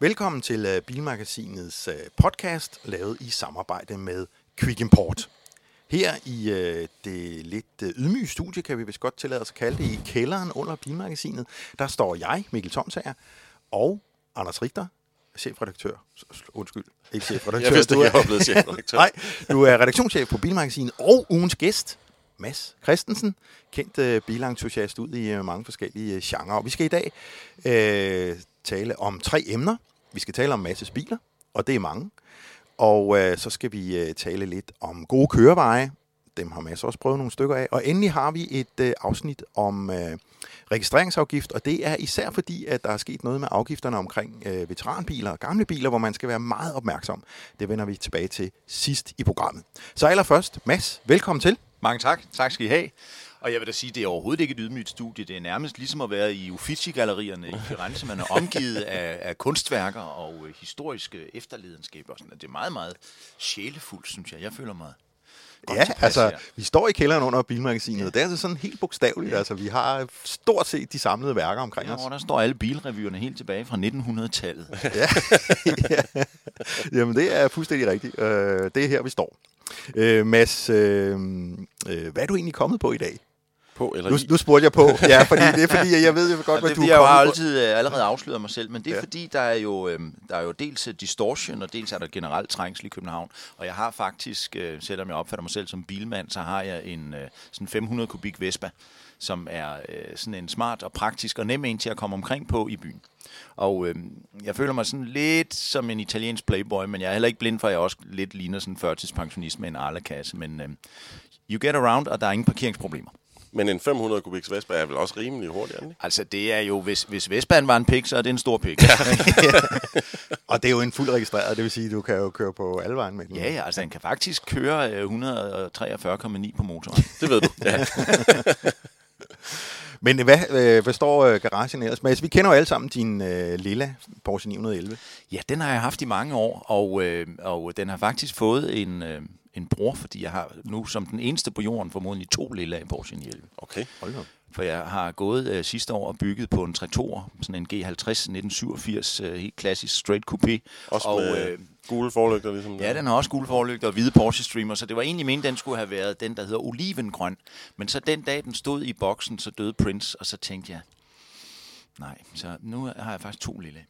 Velkommen til øh, Bilmagasinets øh, podcast, lavet i samarbejde med Quick Import. Her i øh, det lidt øh, ydmyge studie, kan vi vist godt tillade os at kalde det, i kælderen under Bilmagasinet, der står jeg, Mikkel Tomsager, og Anders Richter, chefredaktør. Undskyld, ikke chefredaktør. Jeg vidste Du er- jeg blevet chefredaktør. Nej, du er redaktionschef på Bilmagasinet og ugens gæst, Mads Christensen, kendt øh, bilentusiast ud i øh, mange forskellige øh, genrer. Og vi skal i dag øh, tale om tre emner. Vi skal tale om Masses biler, og det er mange. Og øh, så skal vi øh, tale lidt om gode køreveje. Dem har Mads også prøvet nogle stykker af. Og endelig har vi et øh, afsnit om øh, registreringsafgift, og det er især fordi, at der er sket noget med afgifterne omkring øh, veteranbiler og gamle biler, hvor man skal være meget opmærksom. Det vender vi tilbage til sidst i programmet. Så allerførst, Mads, velkommen til. Mange tak. Tak skal I have. Og jeg vil da sige, det er overhovedet ikke et ydmygt studie. Det er nærmest ligesom at være i Uffizi-gallerierne i Firenze. Man er omgivet af, af kunstværker og øh, historiske efterlidenskaber. Og sådan. Det er meget, meget sjælefuldt, synes jeg. Jeg føler mig godt Ja, altså, her. vi står i kælderen under bilmagasinet, ja. det er altså sådan helt bogstaveligt. Ja. Altså, vi har stort set de samlede værker omkring Ja, os. der står alle bilrevyerne helt tilbage fra 1900-tallet. Ja. ja. Jamen, det er fuldstændig rigtigt. Øh, det er her, vi står. Øh, Mads, øh, øh, hvad er du egentlig kommet på i dag? På eller Nu, i. nu spurgte jeg på. Ja, fordi det er fordi, jeg ved jo godt, hvad det du er er jeg har altid øh, allerede afsløret mig selv, men det er Ja. fordi, der er, jo, øh, der er jo dels øh, distortion, og dels er der generelt trængsel i København. Og jeg har faktisk, øh, selvom jeg opfatter mig selv som bilmand, så har jeg en øh, sådan 500 kubik Vespa, som er øh, sådan en smart og praktisk og nem en til at komme omkring på i byen. Og øh, jeg føler mig sådan lidt som en italiensk playboy, men jeg er heller ikke blind for, at jeg også lidt ligner sådan en førtidspensionist med en Arla-kasse. Men øh, you get around, og der er ingen parkeringsproblemer. Men en 500 kubiks Vespa er vel også rimelig hurtigere, ikke? Altså, det er jo, hvis, hvis Vespaen var en pik, så er det en stor pik. Ja, Og det er jo en fuld registreret, det vil sige, at du kan jo køre på alle vejen med den. ja, ja altså, den kan faktisk køre øh, 143,9 på motoren. Det ved du. Ja. Men hvad, øh, hvad står øh, garagen ellers? Mads, vi kender jo alle sammen din øh, lilla Porsche 911. Ja, den har jeg haft i mange år, og, øh, og den har faktisk fået en, øh, en bror, fordi jeg har nu som den eneste på jorden formodentlig to lilla i Porsche 911. Okay. Hold op. For jeg har gået øh, sidste år og bygget på en 3 sådan en G50 1987, øh, helt klassisk straight coupé. Også og, med øh, gule forlygter, ligesom Ja, der. den har også gule forlygter og hvide Porsche Streamer, så det var egentlig meningen, den skulle have været den, der hedder olivengrøn. Men så den dag, den stod i boksen, så døde Prince, og så tænkte jeg, nej, så nu har jeg faktisk to lille.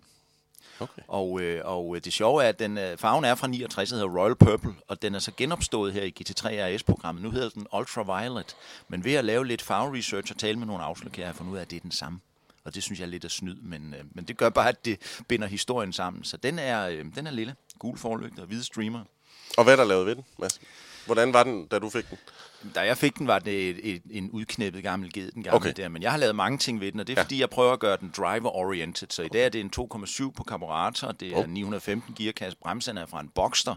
Okay. Og, øh, og det sjove er, at den, øh, farven er fra 69, og hedder Royal Purple, og den er så genopstået her i GT3 RS-programmet. Nu hedder den Ultraviolet, men ved at lave lidt farveresearch og tale med nogle afslører, kan jeg fundet ud af, at det er den samme. Og det synes jeg er lidt af snyd, men, øh, men det gør bare, at det binder historien sammen. Så den er, øh, den er lille. Gul forlygter og hvide streamer. Og hvad er der lavet ved den, Mads? Hvordan var den, da du fik den? Da jeg fik den, var det et, et, en udknæppet gammel ged, den gamle Okay. der. Men jeg har lavet mange ting ved den, og det er Ja. fordi, jeg prøver at gøre den driver-oriented. Så i dag er det en 2,7 på karburator, det er Oh. 915 gearkasse, bremserne er fra en Boxster,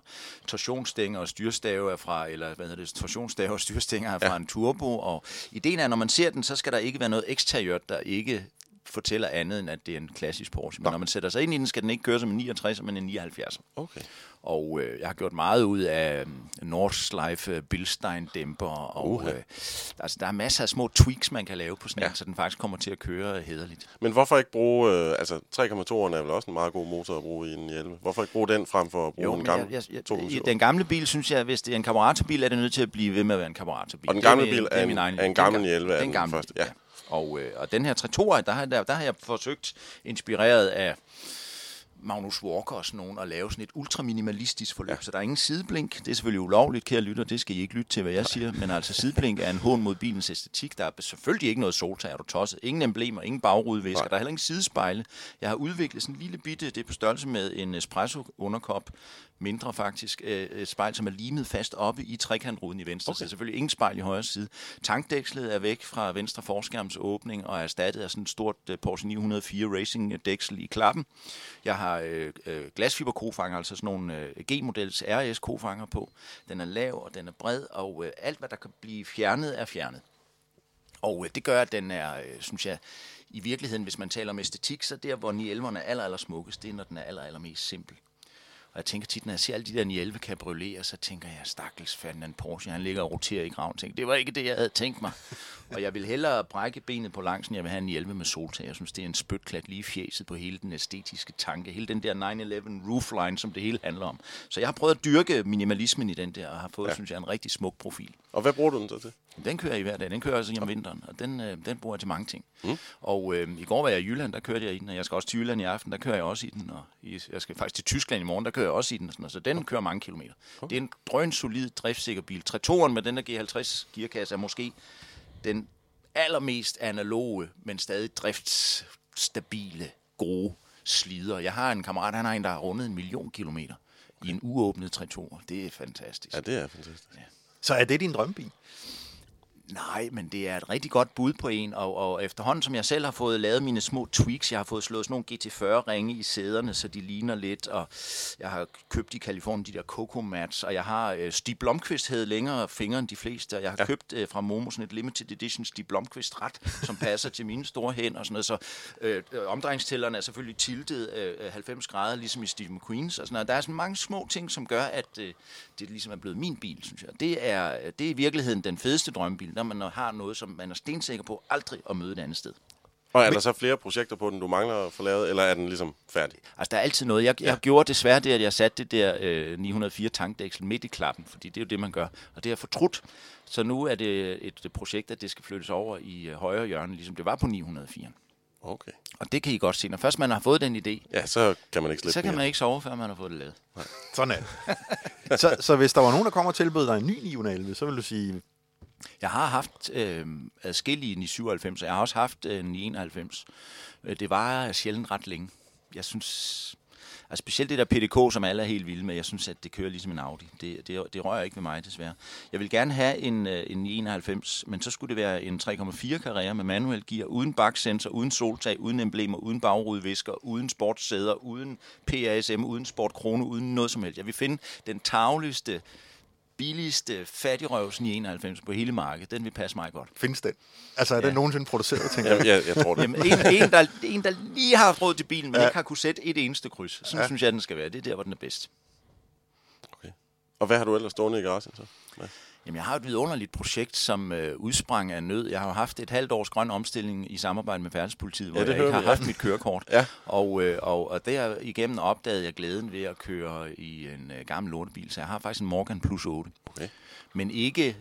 torsionsstænger og styrstave er fra, eller hvad hedder det, torsionsstave og styrstænger er fra Ja. en turbo. Og ideen er, når man ser den, så skal der ikke være noget eksteriørt, der ikke fortæller andet, end at det er en klassisk Porsche. Men Nå. når man sætter sig ind i den, skal den ikke køre som en 69, men en 79. Okay. Og øh, jeg har gjort meget ud af Nordschleife øh, Bilstein-dæmper, og Uha. øh, altså, der er masser af små tweaks, man kan lave på sådan Ja. en, så den faktisk kommer til at køre hederligt. Men hvorfor ikke bruge... Øh, altså, 3,2'eren er vel også en meget god motor at bruge i en 11. Hvorfor ikke bruge den frem for at bruge den men gamle jeg, jeg, 2,7? jeg, den gamle bil, synes jeg, hvis det er en karburatorbil, er det nødt til at blive ved med at være en karburatorbil. Og den gamle bil det er en- min egen- er en gammel den, 11 er den den gamle, første, ja. Og, øh, og den her 3 der, har- der, der har jeg forsøgt, inspireret af Magnus Walker og sådan nogen, at lave sådan et ultraminimalistisk forløb. Ja. Så der er ingen sideblink. Det er selvfølgelig ulovligt, kære lytter. Det skal I ikke lytte til, hvad jeg siger. Men altså, sideblink er en hån mod bilens æstetik. Der er selvfølgelig ikke noget soltag, er du tosset. Ingen emblemer, ingen bagrudevæsker. Der er heller ingen sidespejle. Jeg har udviklet sådan en lille bitte, det er på størrelse med en espresso underkop. Mindre faktisk. øh, Et spejl, som er limet fast oppe i trekantruden i venstre okay. side. Selvfølgelig ingen spejl i højre side. Tankdækslet er væk fra venstre forskærms åbning og er erstattet af sådan et stort øh, Porsche 904 Racing dæksel i klappen. Jeg har øh, øh, glasfiberkofanger, altså sådan nogle øh, G-models RS-kofanger på. Den er lav, og den er bred, og øh, alt, hvad der kan blive fjernet, er fjernet. Og øh, det gør, at den er, øh, synes jeg, i virkeligheden, hvis man taler om æstetik, så der, hvor 911'eren er aller, aller smukkest, det er, når den er aller, aller mest simpel. Og jeg tænker tit, når jeg ser alle de der 911 cabrioleter, så tænker jeg, stakkels Ferdinand Porsche, han ligger og roterer i graven. Tænker, det var ikke det, jeg havde tænkt mig. og jeg vil hellere brække benet på langsen, jeg vil have en 911 med soltag. Jeg synes, det er en spytklat lige fjeset på hele den æstetiske tanke. Hele den der 911 roofline, som det hele handler om. Så jeg har prøvet at dyrke minimalismen i den der, og har fået, ja. synes jeg, en rigtig smuk profil. Og hvad bruger du den så til? Den kører jeg i hver dag. Den kører jeg også i om vinteren, og den, øh, den bruger jeg til mange ting. Mm. Og øh, i går var jeg i Jylland, der kørte jeg i den, og jeg skal også til Jylland i aften, der kører jeg også i den, og i, jeg skal faktisk til Tyskland i morgen, der kører jeg også i den, og sådan noget. så den kører mange kilometer. Okay. Det er en drøn solid, driftsikker bil. Tretoren med den der G50 gearkasse er måske den allermest analoge, men stadig driftsstabile, gode slider. Jeg har en kammerat, han har en, der har rundet en million kilometer okay. i en uåbnet Tretor. Det er fantastisk. Ja, det er fantastisk. Ja. Så er det din drømmebil? Nej, men det er et rigtig godt bud på en, og, og efterhånden som jeg selv har fået lavet mine små tweaks, jeg har fået slået sådan nogle GT40-ringe i sæderne, så de ligner lidt, og jeg har købt i Kalifornien de der Coco Mats, og jeg har øh, Stig Blomqvist havde længere fingre end de fleste, og jeg har ja. købt øh, fra Momo sådan et limited edition Stig Blomqvist ret, som passer til mine store hænder og sådan noget, så øh, øh omdrejningstællerne er selvfølgelig tiltet øh, 90 grader, ligesom i Steve McQueen's og sådan noget. Der er sådan mange små ting, som gør, at øh, det ligesom er blevet min bil, synes jeg. Det er, det er i virkeligheden den fedeste drømmebil når man har noget, som man er stensikker på aldrig at møde et andet sted. Og er der så flere projekter på den, du mangler at få lavet, eller er den ligesom færdig? Altså, der er altid noget. Jeg, jeg ja. har gjort desværre det, at jeg satte det der øh, 904 tankdæksel midt i klappen, fordi det er jo det, man gør. Og det er fortrudt. Så nu er det et, et projekt, at det skal flyttes over i øh, højre hjørne, ligesom det var på 904. Okay. Og det kan I godt se. Når først man har fået den idé, ja, så kan man ikke slippe Så kan mere. man ikke sove, før man har fået det lavet. Nej. Sådan er det. så, så hvis der var nogen, der kommer og tilbød dig en ny 911, så vil du sige, jeg har haft øh, adskillige i 97, og jeg har også haft øh, en i 91. Øh, det var sjældent ret længe. Jeg synes, altså specielt det der PDK, som alle er helt vilde med, jeg synes, at det kører ligesom en Audi. Det, det, det rører ikke ved mig, desværre. Jeg vil gerne have en, øh, en 91, men så skulle det være en 3,4 Carrera med manuel gear, uden baksensor, uden soltag, uden emblemer, uden bagrudvisker, uden sportssæder, uden PASM, uden sportkrone, uden noget som helst. Jeg vil finde den tagligste billigste fattigrøvs 91 på hele markedet. Den vil passe mig godt. Findes den? Altså, er ja. den nogensinde produceret, tænker jeg? Ja, jeg tror det. Jamen, en, en, der, en, der lige har haft råd til bilen, men ja. ikke har kunne sætte et eneste kryds. Sådan ja. synes jeg, den skal være. Det er der, hvor den er bedst. Okay. Og hvad har du ellers stående i garagen så? Ja. Jamen, jeg har et vidunderligt projekt, som øh, udsprang af nød. Jeg har haft et halvt års grøn omstilling i samarbejde med Færdspolitiet, hvor ja, jeg ikke har vi, haft mit kørekort. ja. og, øh, og, og der igennem opdagede jeg glæden ved at køre i en øh, gammel lortebil, så jeg har faktisk en Morgan Plus 8. Okay. Men ikke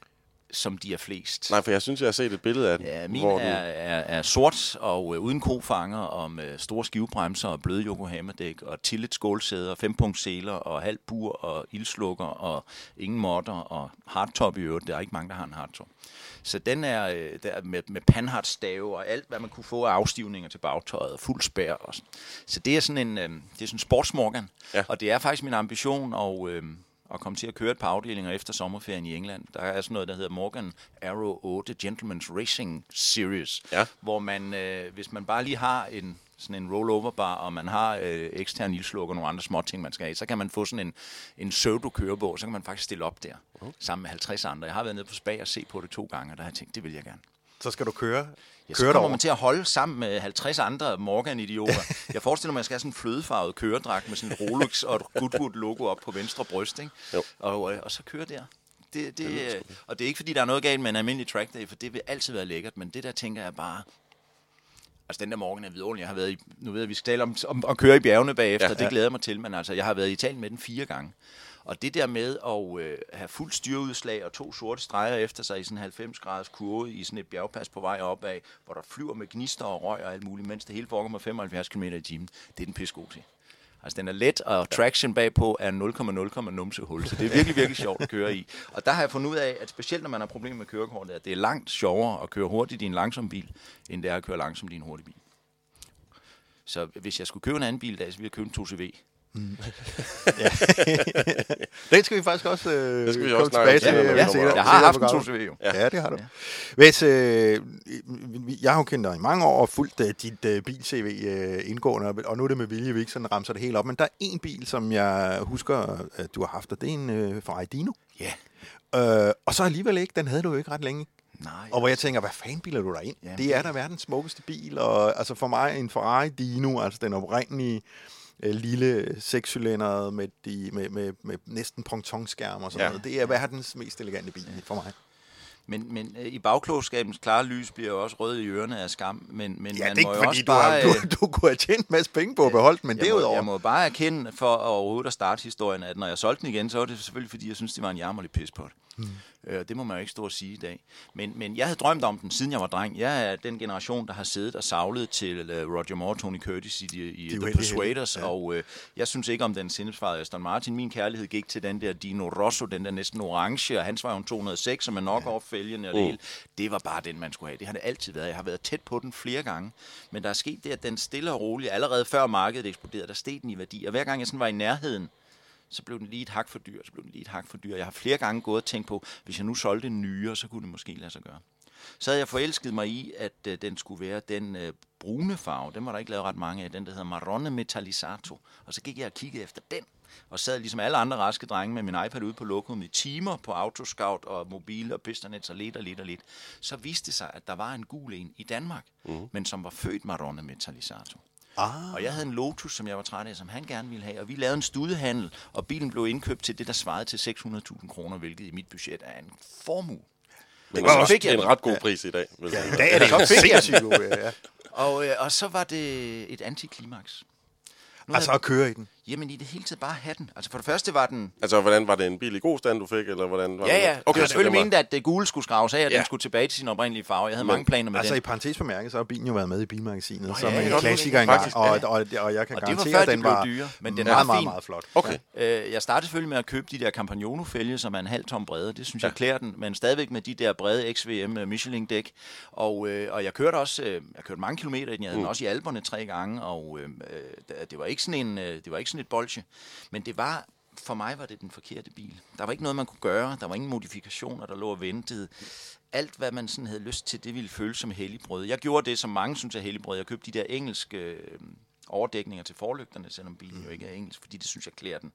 som de er flest. Nej, for jeg synes, jeg har set et billede af den. Ja, min hvor er, er, er sort og øh, uden kofanger og med store skivebremser og bløde Yokohama-dæk og tillet skålsæder, fempunkt seler og halv bur og ildslukker og ingen modder og hardtop i øvrigt. Der er ikke mange, der har en hardtop. Så den er øh, der med, med panhardstave og alt, hvad man kunne få af afstivninger til bagtøjet og fuld spær. Og sådan. Så det er sådan en, øh, det er sådan en sportsmorgan. Ja. Og det er faktisk min ambition at... Øh, og komme til at køre et par afdelinger efter sommerferien i England. Der er sådan noget, der hedder Morgan Arrow 8 Gentleman's Racing Series, ja. hvor man, øh, hvis man bare lige har en sådan en rollover bar, og man har øh, ekstern ildslukker og nogle andre små ting, man skal have, så kan man få sådan en, en pseudo-kørebog, så kan man faktisk stille op der, okay. sammen med 50 andre. Jeg har været nede på Spag og se på det to gange, og der har jeg tænkt, det vil jeg gerne. Så skal du køre Ja, så kommer man til at holde sammen med 50 andre Morgan-idioter. Jeg forestiller mig, at jeg skal have sådan en flødefarvet køredragt med sådan en Rolex og et Goodwood-logo op på venstre bryst. Ikke? Jo. Og, øh, og så køre der. Det, det, det og det er ikke, fordi der er noget galt med en almindelig track day, for det vil altid være lækkert, men det der tænker jeg bare, Altså, den der morgen er vidunderlig. Jeg har været i, nu ved jeg, vi skal tale om, om at køre i bjergene bagefter. Ja, ja. Det glæder jeg mig til, men altså, jeg har været i Italien med den fire gange. Og det der med at øh, have fuld styreudslag og to sorte streger efter sig i sådan en 90 graders kurve i sådan et bjergpas på vej opad, hvor der flyver med gnister og røg og alt muligt, mens det hele foregår med 75 km i timen, det er den pisse god til. Altså, den er let, og traction bagpå er 0,0, numse hul, så det er virkelig, virkelig sjovt at køre i. Og der har jeg fundet ud af, at specielt når man har problemer med kørekortet, at det er langt sjovere at køre hurtigt i en langsom bil, end det er at køre langsomt i en hurtig bil. Så hvis jeg skulle købe en anden bil, så ville jeg købe en 2CV. Mm. ja. den skal vi faktisk også øh, det skal vi også tilbage til. Ja, ja. ja. Jeg har haft en 2CV jo. Ja. ja, det har du. Ja. Hvis, øh, jeg har jo kendt dig i mange år og fulgt uh, dit uh, bil-CV uh, indgående, og nu er det med vilje, vi ikke sådan ramser det helt op, men der er en bil, som jeg husker, at du har haft, og det er en uh, Ferrari Dino. Ja. Uh, og så alligevel ikke, den havde du jo ikke ret længe. Nej, og hvor jeg tænker, hvad fanden biler du der ind? Jamen. Det er da verdens smukkeste bil, og altså for mig en Ferrari Dino, altså den oprindelige øh, lille sekscylindret med, de, med, med, med næsten pontonskærm og sådan Ja. noget. Det er verdens mest elegante bil for mig. Men, men øh, i bagklogskabens klare lys bliver jo også rød i ørerne af skam. Men, men Ja, man det er må ikke jo fordi, også du, har, bare, du, øh, du kunne have tjent en masse penge på at beholde den, men jeg derudover... Må, jeg må bare erkende for overhovedet at starte historien, at når jeg solgte den igen, så var det selvfølgelig, fordi jeg synes, det var en jammerlig pispot. Hmm. Øh, det må man jo ikke stå og sige i dag. Men, men jeg havde drømt om den, siden jeg var dreng. Jeg er den generation, der har siddet og savlet til uh, Roger Moore og Tony Curtis i, de, i The Persuaders, ja. og øh, jeg synes ikke om den sindesfarede Aston Martin. Min kærlighed gik til den der Dino Rosso, den der næsten orange, og hans var jo en 206, som er nok ja. fælgene og det hele. Det var bare den, man skulle have. Det har det altid været. Jeg har været tæt på den flere gange. Men der er sket det, at den stille og roligt, allerede før markedet eksploderede, der steg den i værdi. Og hver gang jeg sådan var i nærheden, så blev den lige et hak for dyr, så blev den lige et hak for dyr. Jeg har flere gange gået og tænkt på, hvis jeg nu solgte en nyere, så kunne det måske lade sig gøre. Så havde jeg forelsket mig i, at øh, den skulle være den øh, brune farve. Den var der ikke lavet ret mange af. Den, der hedder Marrone Metallisato. Og så gik jeg og kiggede efter den. Og sad ligesom alle andre raske drenge med min iPad ude på lokum i timer på Autoscout og mobil og pisternet og lidt og lidt og lidt. Så viste det sig, at der var en gul en i Danmark, mm. men som var født Marrone Metallisato. Ah, Og jeg havde en Lotus, som jeg var træt af, som han gerne ville have. Og vi lavede en studehandel, og bilen blev indkøbt til det, der svarede til 600.000 kroner, hvilket i mit budget er en formue. Men var også fik jeg en ret god pris i dag. Ja, jeg i dag er det Så fik jeg sindssygt god, ja, ja. Og, øh, og så var det et antiklimaks. Nu Altså havde, at køre i den. Jamen i det hele taget bare have den. Altså for det første var den... Altså, hvordan var det en bil i god stand, du fik, eller hvordan var Ja, ja. Okay, jeg så selvfølgelig mente, at det gule skulle skraves af, og ja. Ja. den skulle tilbage til sin oprindelige farve. Jeg havde mange planer med Altså i den. parentes bemærket, så har bilen jo været med i bilmagasinet, som ja, er ja, en ja. klassiker engang, og, ja. og, og, og jeg kan Og det var garantere, før, at de den blev var dyre, men den meget, var meget, meget flot. Okay. Øh, jeg startede selvfølgelig med at købe de der Campagnolo-fælge, som er en halv tom brede. Det synes ja. jeg klæder den, men stadigvæk med de der brede XVM øh, Michelin-dæk. Og, øh, og jeg kørte også øh, jeg kørte mange kilometer i den. Jeg havde mm. den også i Alperne tre gange, og øh, øh, det var ikke sådan en, øh, det var ikke sådan et bolsje. Men det var, for mig var det den forkerte bil. Der var ikke noget, man kunne gøre. Der var ingen modifikationer, der lå og ventede. Alt, hvad man sådan havde lyst til, det ville føles som helligbrød. Jeg gjorde det, som mange synes er helligbrød. Jeg købte de der engelske øh, overdækninger til forlygterne, selvom bilen jo ikke er engelsk, fordi det synes jeg klæder den.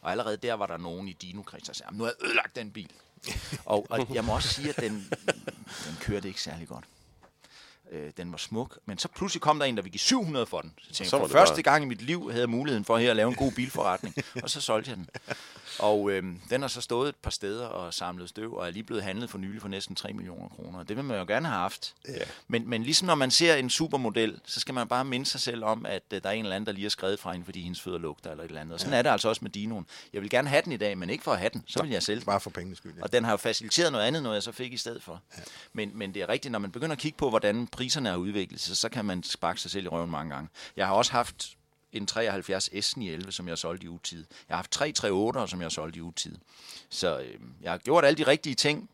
Og allerede der var der nogen i dino der sagde, "Jamen, nu har jeg ødelagt den bil. og, og jeg må også sige, at den, den kørte ikke særlig godt. Øh, den var smuk, men så pludselig kom der en, der ville give 700 for den. Så tænkte Så for første bare- gang i mit liv havde jeg muligheden for her at lave en god bilforretning, og så solgte jeg den. Og øh, den har så stået et par steder og samlet støv, og er lige blevet handlet for nylig for næsten 3 millioner kroner. Det vil man jo gerne have haft. Ja. Men, men ligesom når man ser en supermodel, så skal man bare minde sig selv om, at øh, der er en eller anden, der lige har skrevet fra hende, fordi hendes fødder lugter eller et eller andet. Og sådan ja. er det altså også med Dinoen. Jeg vil gerne have den i dag, men ikke for at have den. Så vil jeg den. Bare for pengenes skyld. Ja. Og den har jo faciliteret noget andet, noget jeg så fik i stedet for. Ja. Men, men det er rigtigt, når man begynder at kigge på, hvordan priserne har udviklet sig, så kan man sparke sig selv i røven mange gange. Jeg har også haft en 73 S11, som jeg solgte i utid. Jeg har haft tre 38'er, som jeg solgte i utid. Så øh, jeg har gjort alle de rigtige ting.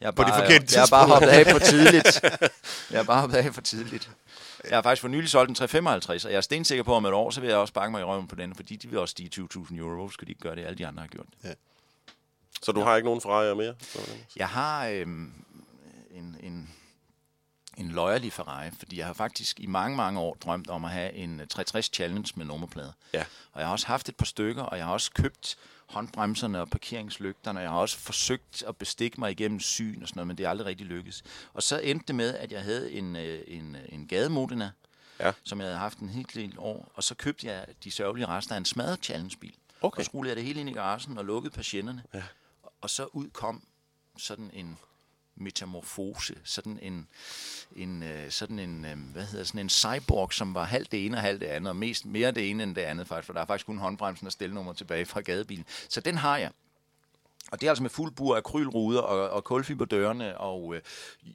Jeg har På de bare, forkerte jeg har bare hoppet af for tidligt. Jeg har bare hoppet af for tidligt. Jeg har faktisk for nylig solgt en 355, og jeg er stensikker på, at om et år, så vil jeg også bakke mig i røven på den, fordi de vil også stige 20.000 euro. Hvorfor skal de ikke gøre det? Alle de andre har gjort det. Så du har ikke nogen Ferrari mere? Jeg har øhm, en, en, en loyal Ferrari, fordi jeg har faktisk i mange, mange år drømt om at have en øh, 360 Challenge med nummerplade. Ja. Og jeg har også haft et par stykker, og jeg har også købt håndbremserne og parkeringslygterne, og jeg har også forsøgt at bestikke mig igennem syn og sådan noget, men det er aldrig rigtig lykkedes. Og så endte det med, at jeg havde en, øh, en, øh, en gademodina, Ja. som jeg havde haft en helt del år, og så købte jeg de sørgelige rester af en smadret Challenge-bil. Okay. Og så rullede jeg det hele ind i garagen og lukkede patienterne. Ja. Og så ud kom sådan en metamorfose, sådan en, en, øh, sådan en øh, hvad hedder sådan en cyborg, som var halvt det ene og halvt det andet, og mest mere det ene end det andet faktisk, for der er faktisk kun håndbremsen og stelnummer tilbage fra gadebilen. Så den har jeg. Og det er altså med fuld bur, akrylruder og, og kulfiberdørene og øh,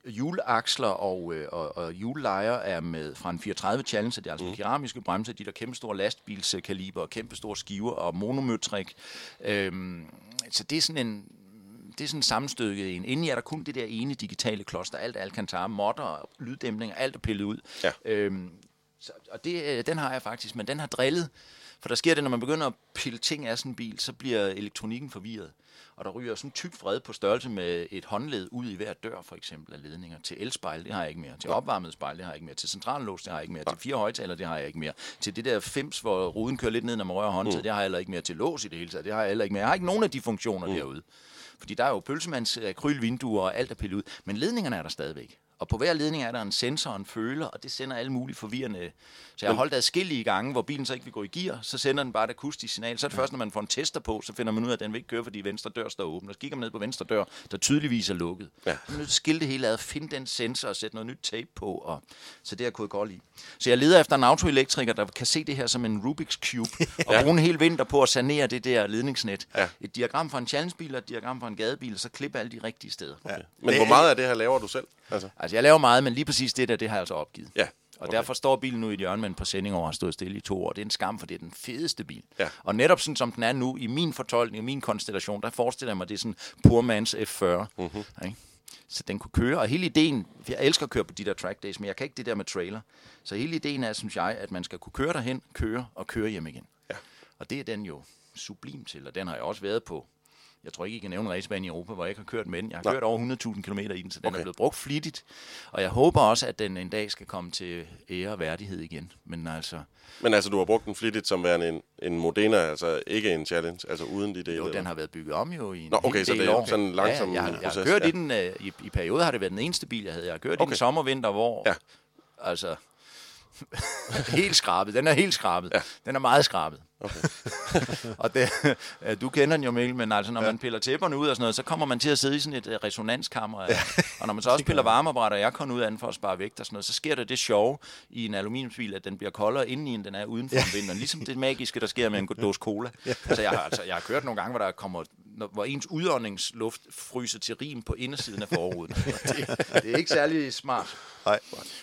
hjulaksler og, øh, og, og hjullejer er med fra en 430 Challenge, det er altså mm. keramiske bremser, de der kæmpe store lastbilskaliber og kæmpe store skiver og monomøtrik. Øhm, så det er sådan en det er sådan en sammenstykket en. Inden er der kun det der ene digitale kloster. Alt er Alcantara, modder, lyddæmpning, alt er pillet ud. Ja. Øhm, så, og det, øh, den har jeg faktisk, men den har drillet. For der sker det, når man begynder at pille ting af sådan en bil, så bliver elektronikken forvirret. Og der ryger sådan en tyk fred på størrelse med et håndled ud i hver dør, for eksempel, af ledninger. Til elspejl, det har jeg ikke mere. Til opvarmet spejl, det har jeg ikke mere. Til centrallås, det har jeg ikke mere. Til fire højtaler, det har jeg ikke mere. Til det der fems, hvor ruden kører lidt ned, når man rører håndtaget, mm. det har jeg heller ikke mere. Til lås i det hele taget, det har jeg heller ikke mere. Jeg har ikke nogen af de funktioner mm. derude. Fordi der er jo pølsemands øh, akrylvinduer og alt er pillet ud. Men ledningerne er der stadigvæk. Og på hver ledning er der en sensor og en føler, og det sender alle mulige forvirrende. Så jeg har holdt adskillige gange, hvor bilen så ikke vil gå i gear, så sender den bare et akustisk signal. Så er det først, når man får en tester på, så finder man ud af, at den vil ikke køre, fordi venstre dør står åben. Og så kigger man ned på venstre dør, der tydeligvis er lukket. Ja. Så er man nødt til at skille det hele ad, finde den sensor og sætte noget nyt tape på. Og, så det har jeg kunnet godt lide. Så jeg leder efter en autoelektriker, der kan se det her som en Rubik's Cube, og bruge en hel vinter på at sanere det der ledningsnet. Ja. Et diagram fra en challengebil og et diagram fra en gadebil, og så klippe alle de rigtige steder. Ja. Men hvor meget af det her laver du selv? Altså, Altså, jeg laver meget, men lige præcis det der, det har jeg altså opgivet. ja. Og okay. derfor står bilen nu i et hjørne med en præsending over have stået stille i to år. Det er en skam, for det er den fedeste bil. Ja. Og netop sådan som den er nu, i min fortolkning, i min konstellation, der forestiller jeg mig, det er sådan poor man's F40. Mm-hmm. Ikke? Så den kunne køre, og hele ideen, jeg elsker at køre på de der track days, men jeg kan ikke det der med trailer. Så hele ideen er, synes jeg, at man skal kunne køre derhen, køre og køre hjem igen. Ja. Og det er den jo sublim til, og den har jeg også været på. Jeg tror ikke, I kan nævne en racebane i Europa, hvor jeg ikke har kørt med den. Jeg har Nej. kørt over 100.000 km i den, så den Okay. er blevet brugt flittigt. Og jeg håber også, at den en dag skal komme til ære og værdighed igen. Men altså, Men altså, du har brugt den flittigt som værende en, en Modena, altså ikke en challenge, altså uden de dele. jo, den har været bygget om jo i en Nå, okay, hel så del det er år. sådan en langsom ja, jeg, har- jeg har kørt ja. i den, øh, i, i perioder har det været den eneste bil, jeg havde. Jeg har kørt okay. i den sommervinter, hvor, Ja. altså, helt skrabet. Den er helt skrabet. Ja. Den er meget skrabet. Okay. og det, øh, du kender den jo, Mikkel, men altså, når ja. man piller tæpperne ud og sådan noget, så kommer man til at sidde i sådan et øh, resonanskammer. Ja. Og når man så også piller varmeapparater, og jeg kommer ud af for at spare vægt og sådan noget, så sker der det sjove i en aluminiumsbil, at den bliver koldere indeni, end den er uden for ja. om vinteren. Ligesom det magiske, der sker med en dåse cola. Ja. Så jeg har, altså, jeg har kørt nogle gange, hvor der kommer hvor ens udåndingsluft fryser til rim på indersiden af forruden. Det, det er ikke særlig smart. Nej.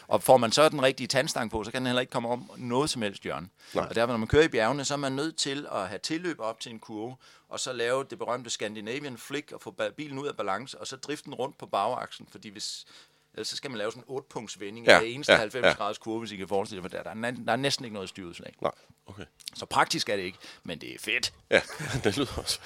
Og får man så den rigtige tandstang på, så kan den heller ikke komme om noget som helst hjørne. Nej. Og derfor, når man kører i bjergene, så er man nødt til at have tilløb op til en kurve, og så lave det berømte Scandinavian flick, og få bilen ud af balance, og så drifte den rundt på bagaksen, fordi hvis, ellers så skal man lave sådan en 8 punkts vending Ja, ja, af eneste ja, 90 ja. graders kurve, hvis I kan forestille jer, for der, der, er, der er næsten ikke noget styrudslag. Nej, okay. Så praktisk er det ikke, men det er fedt. Ja, det lyder også.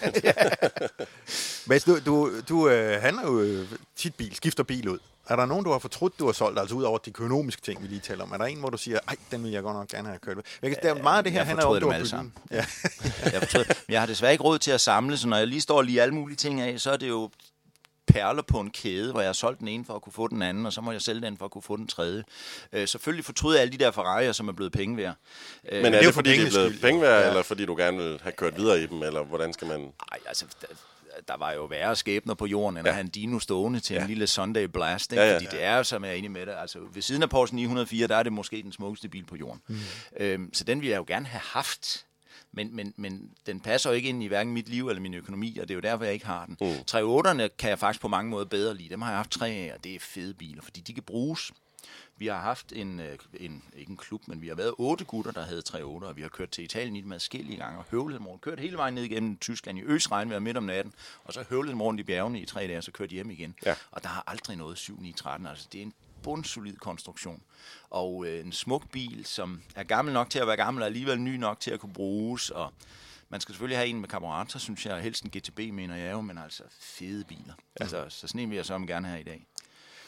Mads, du, du, du øh, handler jo øh, tit bil, skifter bil ud. Er der nogen, du har fortrudt, du har solgt, altså ud over de økonomiske ting, vi lige taler om? Er der en, hvor du siger, ej, den vil jeg godt nok gerne have kørt ved? Jeg kan, der, er meget af det her jeg handler om, dem har alle sammen. Ja. jeg, fortryder. Men jeg har desværre ikke råd til at samle, så når jeg lige står lige alle mulige ting af, så er det jo perler på en kæde, hvor jeg har solgt den ene for at kunne få den anden, og så må jeg sælge den for at kunne få den tredje. Øh, selvfølgelig fortryder jeg alle de der Ferrari'er, som er blevet penge værd. Øh, Men er det, for fordi det er blevet penge værd, Ja. eller fordi du gerne vil have kørt videre i dem, eller hvordan skal man... Ej, altså, der, var jo værre skæbner på jorden, end ja. Ja. at have en Dino stående til ja. en lille Sunday Blast. Ikke? Ja, ja, Fordi det er jo, som jeg er enig med det, altså ved siden af Porsche 904, der er det måske den smukkeste bil på jorden. Mm. Øhm, så den ville jeg jo gerne have haft. Men, men, men den passer jo ikke ind i hverken mit liv eller min økonomi, og det er jo derfor, jeg ikke har den. Mm. 3.8'erne kan jeg faktisk på mange måder bedre lide. Dem har jeg haft tre af, og det er fede biler, fordi de kan bruges. Vi har haft en, øh, en, ikke en klub, men vi har været otte gutter, der havde 3 8 og vi har kørt til Italien i dem adskillige gange, og høvlet dem rundt. Kørt hele vejen ned igennem Tyskland i øsregn, vi midt om natten, og så høvlet dem rundt i bjergene i tre dage, og så kørt hjem igen. Ja. Og der har aldrig noget 7 9 13 altså det er en bundsolid konstruktion. Og øh, en smuk bil, som er gammel nok til at være gammel, og alligevel ny nok til at kunne bruges, og man skal selvfølgelig have en med karburator, synes jeg, helst en GTB, mener jeg jo, men altså fede biler. Ja. Altså, så sådan en vil jeg så gerne have i dag.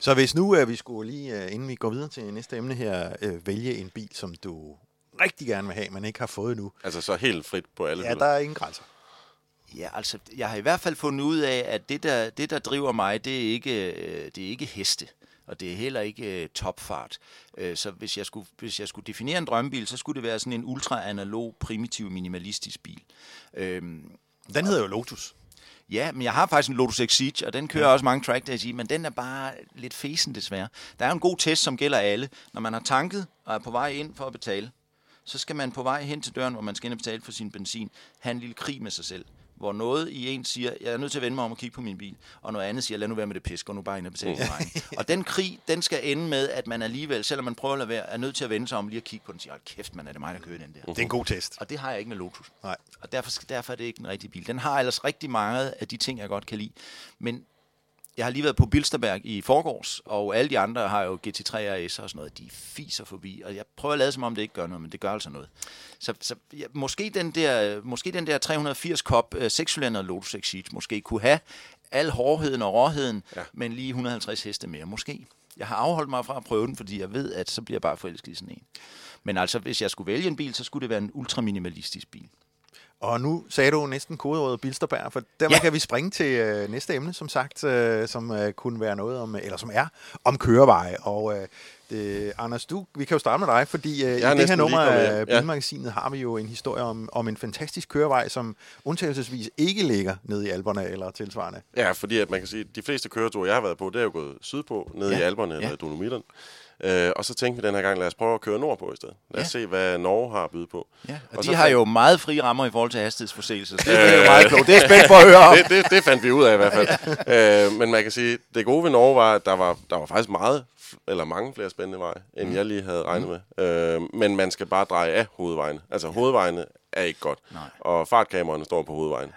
Så hvis nu uh, vi skulle lige, uh, inden vi går videre til næste emne her, uh, vælge en bil, som du rigtig gerne vil have, men ikke har fået nu. Altså så helt frit på alle Ja, hylder. der er ingen grænser. Ja, altså, jeg har i hvert fald fundet ud af, at det, der, det, der driver mig, det er ikke, øh, det er ikke heste. Og det er heller ikke øh, topfart. Øh, så hvis jeg, skulle, hvis jeg skulle definere en drømmebil, så skulle det være sådan en ultra-analog, primitiv, minimalistisk bil. Øhm, Den hedder jo Lotus. Ja, men jeg har faktisk en Lotus Exige, og den kører ja. også mange track days i, men den er bare lidt fesen desværre. Der er en god test, som gælder alle. Når man har tanket og er på vej ind for at betale, så skal man på vej hen til døren, hvor man skal ind og betale for sin benzin, have en lille krig med sig selv. Hvor noget i en siger, jeg er nødt til at vende mig om og kigge på min bil, og noget andet siger, lad nu være med det pis, gå nu bare ind og betale din regning. Og den krig, den skal ende med, at man alligevel, selvom man prøver at lade være, er nødt til at vende sig om lige at kigge på den og sige, "Hold kæft, man er det mig, der kører den der. Det er en god test. Og det har jeg ikke med Lotus. Nej. Og derfor, derfor er det ikke den rigtige bil. Den har ellers rigtig mange af de ting, jeg godt kan lide. Men jeg har lige været på Bilsterberg i forgårs, og alle de andre har jo GT3 RS og sådan noget. De fiser forbi, og jeg prøver at lade som om det ikke gør noget, men det gør altså noget. Så, så ja, måske, den der, måske den der 380 kop øh, 6 Lotus Exige måske kunne have al hårdheden og råheden, ja. men lige 150 heste mere. Måske. Jeg har afholdt mig fra at prøve den, fordi jeg ved, at så bliver jeg bare forelsket i sådan en. Men altså, hvis jeg skulle vælge en bil, så skulle det være en ultraminimalistisk bil. Og nu sagde du næsten kodeordet Bilsterberg, for dermed ja. Kan vi springe til øh, næste emne, som sagt, øh, som øh, kunne være noget om, eller som er om køreveje. Og øh, det, Anders, du, vi kan jo starte med dig, fordi øh, i det her nummer af hjem. Ja. Bilmagasinet har vi jo en historie om, om en fantastisk kørevej, som undtagelsesvis ikke ligger nede i Alperne eller tilsvarende. Ja, fordi at man kan sige, at de fleste køreture, jeg har været på, det er jo gået sydpå, ned ja. i Ja, Alperne ja. eller Dolomitterne. Øh, og så tænkte vi den her gang, lad os prøve at køre nordpå i stedet. Lad os Ja. se, hvad Norge har at byde på. Ja, og, Og de har jo meget frie rammer i forhold til hastighedsforseelser. så Det er jo meget klogt. Det er spændt på at høre om. det, det, det fandt vi ud af i hvert fald. øh, men man kan sige, det gode ved Norge var, at der var, der var faktisk meget, eller mange flere spændende veje, end mm. jeg lige havde regnet med. Øh, men man skal bare dreje af hovedvejene. Altså hovedvejene er ikke godt. Nej. Og fartkameraerne står på hovedvejen.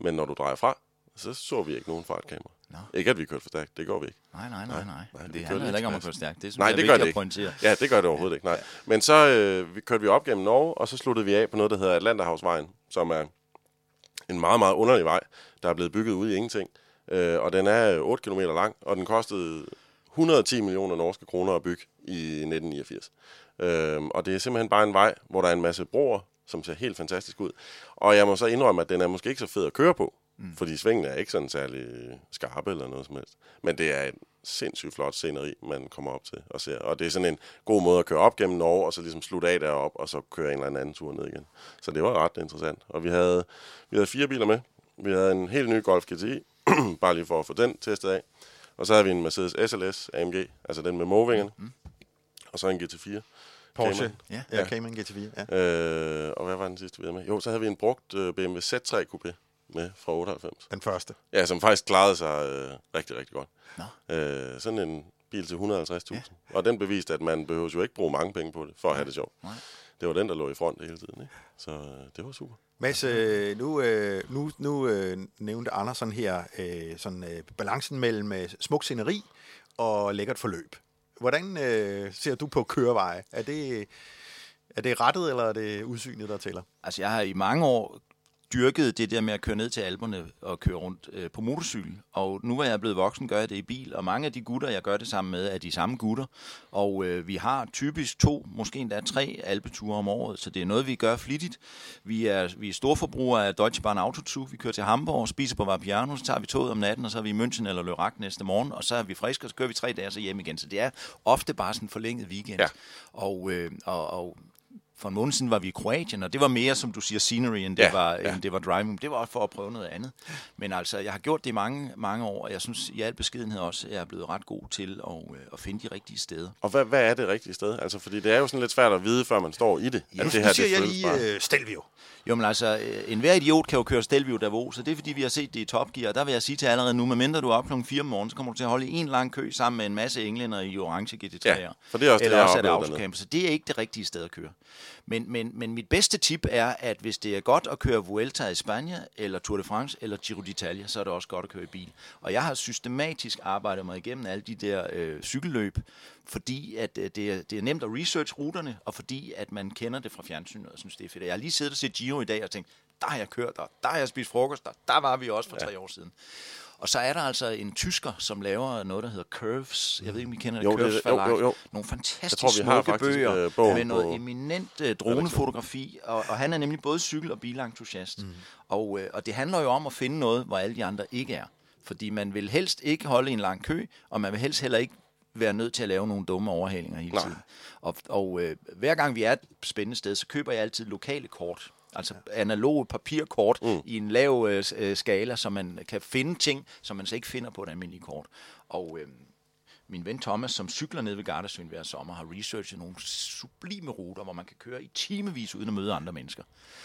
Men når du drejer fra, så så vi ikke nogen fartkamera. Nå. Ikke at vi kørte for stærkt, det går vi ikke. Nej, nej, nej, nej. nej, det handler heller ikke om at køre stærkt. Det synes Nej, er det gør det ikke. pointere. Ja, det gør det overhovedet ikke, nej. Men så øh, vi kørte vi op gennem Norge, og så sluttede vi af på noget, der hedder Atlanterhavsvejen, som er en meget, meget underlig vej, der er blevet bygget ud i ingenting. Øh, og den er 8 km lang, og den kostede 110 millioner norske kroner at bygge i 1989. Øh, og det er simpelthen bare en vej, hvor der er en masse broer, som ser helt fantastisk ud. Og jeg må så indrømme, at den er måske ikke så fed at køre på, mm. fordi svingene er ikke sådan særlig skarpe eller noget som helst. Men det er en sindssygt flot sceneri, man kommer op til og ser. Og det er sådan en god måde at køre op gennem Norge, og så ligesom slutte af derop, og så køre en eller anden tur ned igen. Så det var ret interessant. Og vi havde, vi havde fire biler med. Vi havde en helt ny Golf GTI, bare lige for at få den testet af. Og så havde vi en Mercedes SLS AMG, altså den med movingen. Mm. Og så en GT4. Porsche. Cayman. Ja. Ja, Cayman GT4. Ja. Øh, og hvad var den sidste, vi havde med? Jo, så havde vi en brugt øh, BMW Z3 Coupé med fra 98. Den første. Ja, som faktisk klarede sig øh, rigtig, rigtig godt. Nå. Øh, sådan en bil til 150.000. Ja. Og den beviste, at man behøver jo ikke bruge mange penge på det, for at have det sjovt. Nej. Det var den, der lå i front hele tiden. Ikke? Så øh, det var super. Mads, øh, nu, øh, nu, nu øh, nævnte Andersen her øh, sådan, øh, balancen mellem øh, smuk sceneri og lækkert forløb. Hvordan øh, ser du på køreveje? Er det, er det rettet, eller er det udsynet, der tæller? Altså, jeg har i mange år dyrket det der med at køre ned til alberne og køre rundt øh, på motorcykel. Og nu hvor jeg er blevet voksen, gør jeg det i bil. Og mange af de gutter, jeg gør det sammen med, er de samme gutter. Og øh, vi har typisk to, måske endda tre alpeture om året. Så det er noget, vi gør flittigt. Vi er, vi er storforbrugere af Deutsche Bahn Autozug. Vi kører til Hamburg, spiser på Vapiano, så tager vi toget om natten, og så er vi i München eller Le Rac næste morgen. Og så er vi friske, og så kører vi tre dage, og så hjem igen. Så det er ofte bare sådan en forlænget weekend. Ja. Og, øh, og, og for en måned siden var vi i Kroatien, og det var mere, som du siger, scenery, end det, Ja, var, ja. end det var driving. Det var også for at prøve noget andet. Men altså, jeg har gjort det i mange, mange år, og jeg synes i al beskedenhed også, at jeg er blevet ret god til at, øh, at finde de rigtige steder. Og hvad, hvad er det rigtige sted? Altså, fordi det er jo sådan lidt svært at vide, før man står i det. Ja, at det her, siger det jeg lige bare. øh, Stelvio. Jo, men altså, øh, enhver idiot kan jo køre Stelvio Davos, så det er fordi, vi har set det i Top Gear. Der vil jeg sige til allerede nu, medmindre du er op klokken 4 om morgenen, så kommer du til at holde en lang kø sammen med en masse englænder i orange GT3'er. Ja, for det er også det, Eller jeg også er det autocamp, så det er ikke det rigtige sted at køre. Men, men, men mit bedste tip er, at hvis det er godt at køre Vuelta i Spanien, eller Tour de France, eller Giro d'Italia, så er det også godt at køre i bil. Og jeg har systematisk arbejdet mig igennem alle de der øh, cykelløb, fordi at øh, det, er, det er nemt at research ruterne, og fordi at man kender det fra fjernsynet, og synes det er fedt. Jeg har lige siddet og set Giro i dag og tænkt, der har jeg kørt, og der har jeg spist frokost, og der var vi også for tre år siden. Og så er der altså en tysker, som laver noget, der hedder Curves. Jeg ved ikke, om I kender det. Jo, det- Curves jo, jo, Verlag. jo. Nogle fantastiske Jeg tror, vi har smukke faktisk, bøger øh, bogen med noget eminent øh, dronefotografi. Og, og han er nemlig både cykel- og bilentusiast. Mm. Og, øh, og det handler jo om at finde noget, hvor alle de andre ikke er. Fordi man vil helst ikke holde en lang kø, og man vil helst heller ikke være nødt til at lave nogle dumme overhalinger hele Nej. tiden. Og, og øh, hver gang vi er et spændende sted, så køber jeg altid lokale kort. Altså analoge papirkort mm. i en lav øh, øh, skala, så man kan finde ting, som man så ikke finder på et almindeligt kort. Og øh, min ven Thomas, som cykler ned ved Gardasøen hver sommer, har researchet nogle sublime ruter, hvor man kan køre i timevis uden at møde andre mennesker.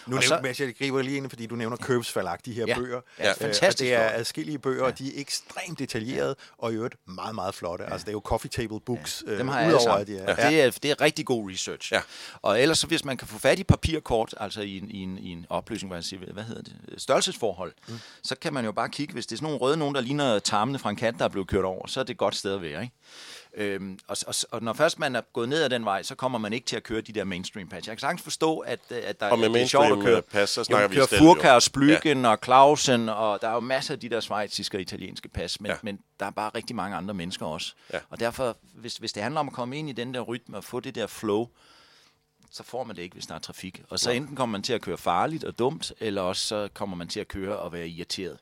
Nu Og nævner, så- jeg griber lige ind, fordi du nævner Verlag, de her Ja. bøger. Ja, Øh, fantastisk og det er adskillige bøger, og de er ekstremt detaljerede, og i øvrigt meget, meget flotte. Altså, det er jo coffee table books, øh, Dem har jeg alle udover at de er. Ja. Det, er, det er rigtig god research. Ja. Og ellers, så hvis man kan få fat i papirkort, altså i en, i en, i en opløsning, hvad, siger, hvad hedder det, størrelsesforhold, mm. så kan man jo bare kigge, hvis det er sådan nogle røde nogen, der ligner tarmene fra en kat, der er blevet kørt over, så er det et godt sted at være. Ikke? Øhm, og, og, og når først man er gået ned ad den vej, så kommer man ikke til at køre de der mainstream patch. Jeg kan sagtens forstå, at, øh, at der Og med det er sjovt at køre. øh, pas, så Jo, snakker vi kører Stelvio. Furka og Splügen ja. og Clausen, og der er jo masser af de der svejtiske og italienske pas, men, Ja. ja. men der er bare rigtig mange andre mennesker også. Ja. Og derfor, hvis, hvis det handler om at komme ind i den der rytme og få det der flow, så får man det ikke, hvis der er trafik. Og så enten kommer man til at køre farligt og dumt, eller også så kommer man til at køre og være irriteret.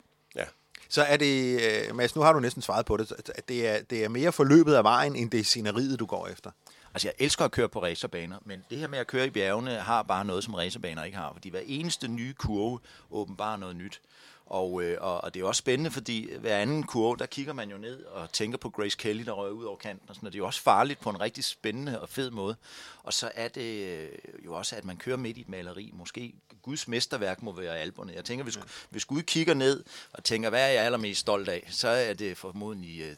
Så er det, øh, Mads, nu har du næsten svaret på det, at det er, det er mere forløbet af vejen, end det er sceneriet, du går efter. Altså, jeg elsker at køre på racerbaner, men det her med at køre i bjergene har bare noget, som racerbaner ikke har. Fordi hver eneste nye kurve åbenbart noget nyt. Og, øh, og, og det er også spændende, fordi hver anden kurve, der kigger man jo ned og tænker på Grace Kelly, der røg ud over kanten. Og, sådan, og det er jo også farligt på en rigtig spændende og fed måde. Og så er det øh, jo også, at man kører midt i et maleri. Måske Guds mesterværk må være alberne. Jeg tænker, hvis, hvis Gud kigger ned og tænker, hvad er jeg allermest stolt af, så er det formodentlig øh,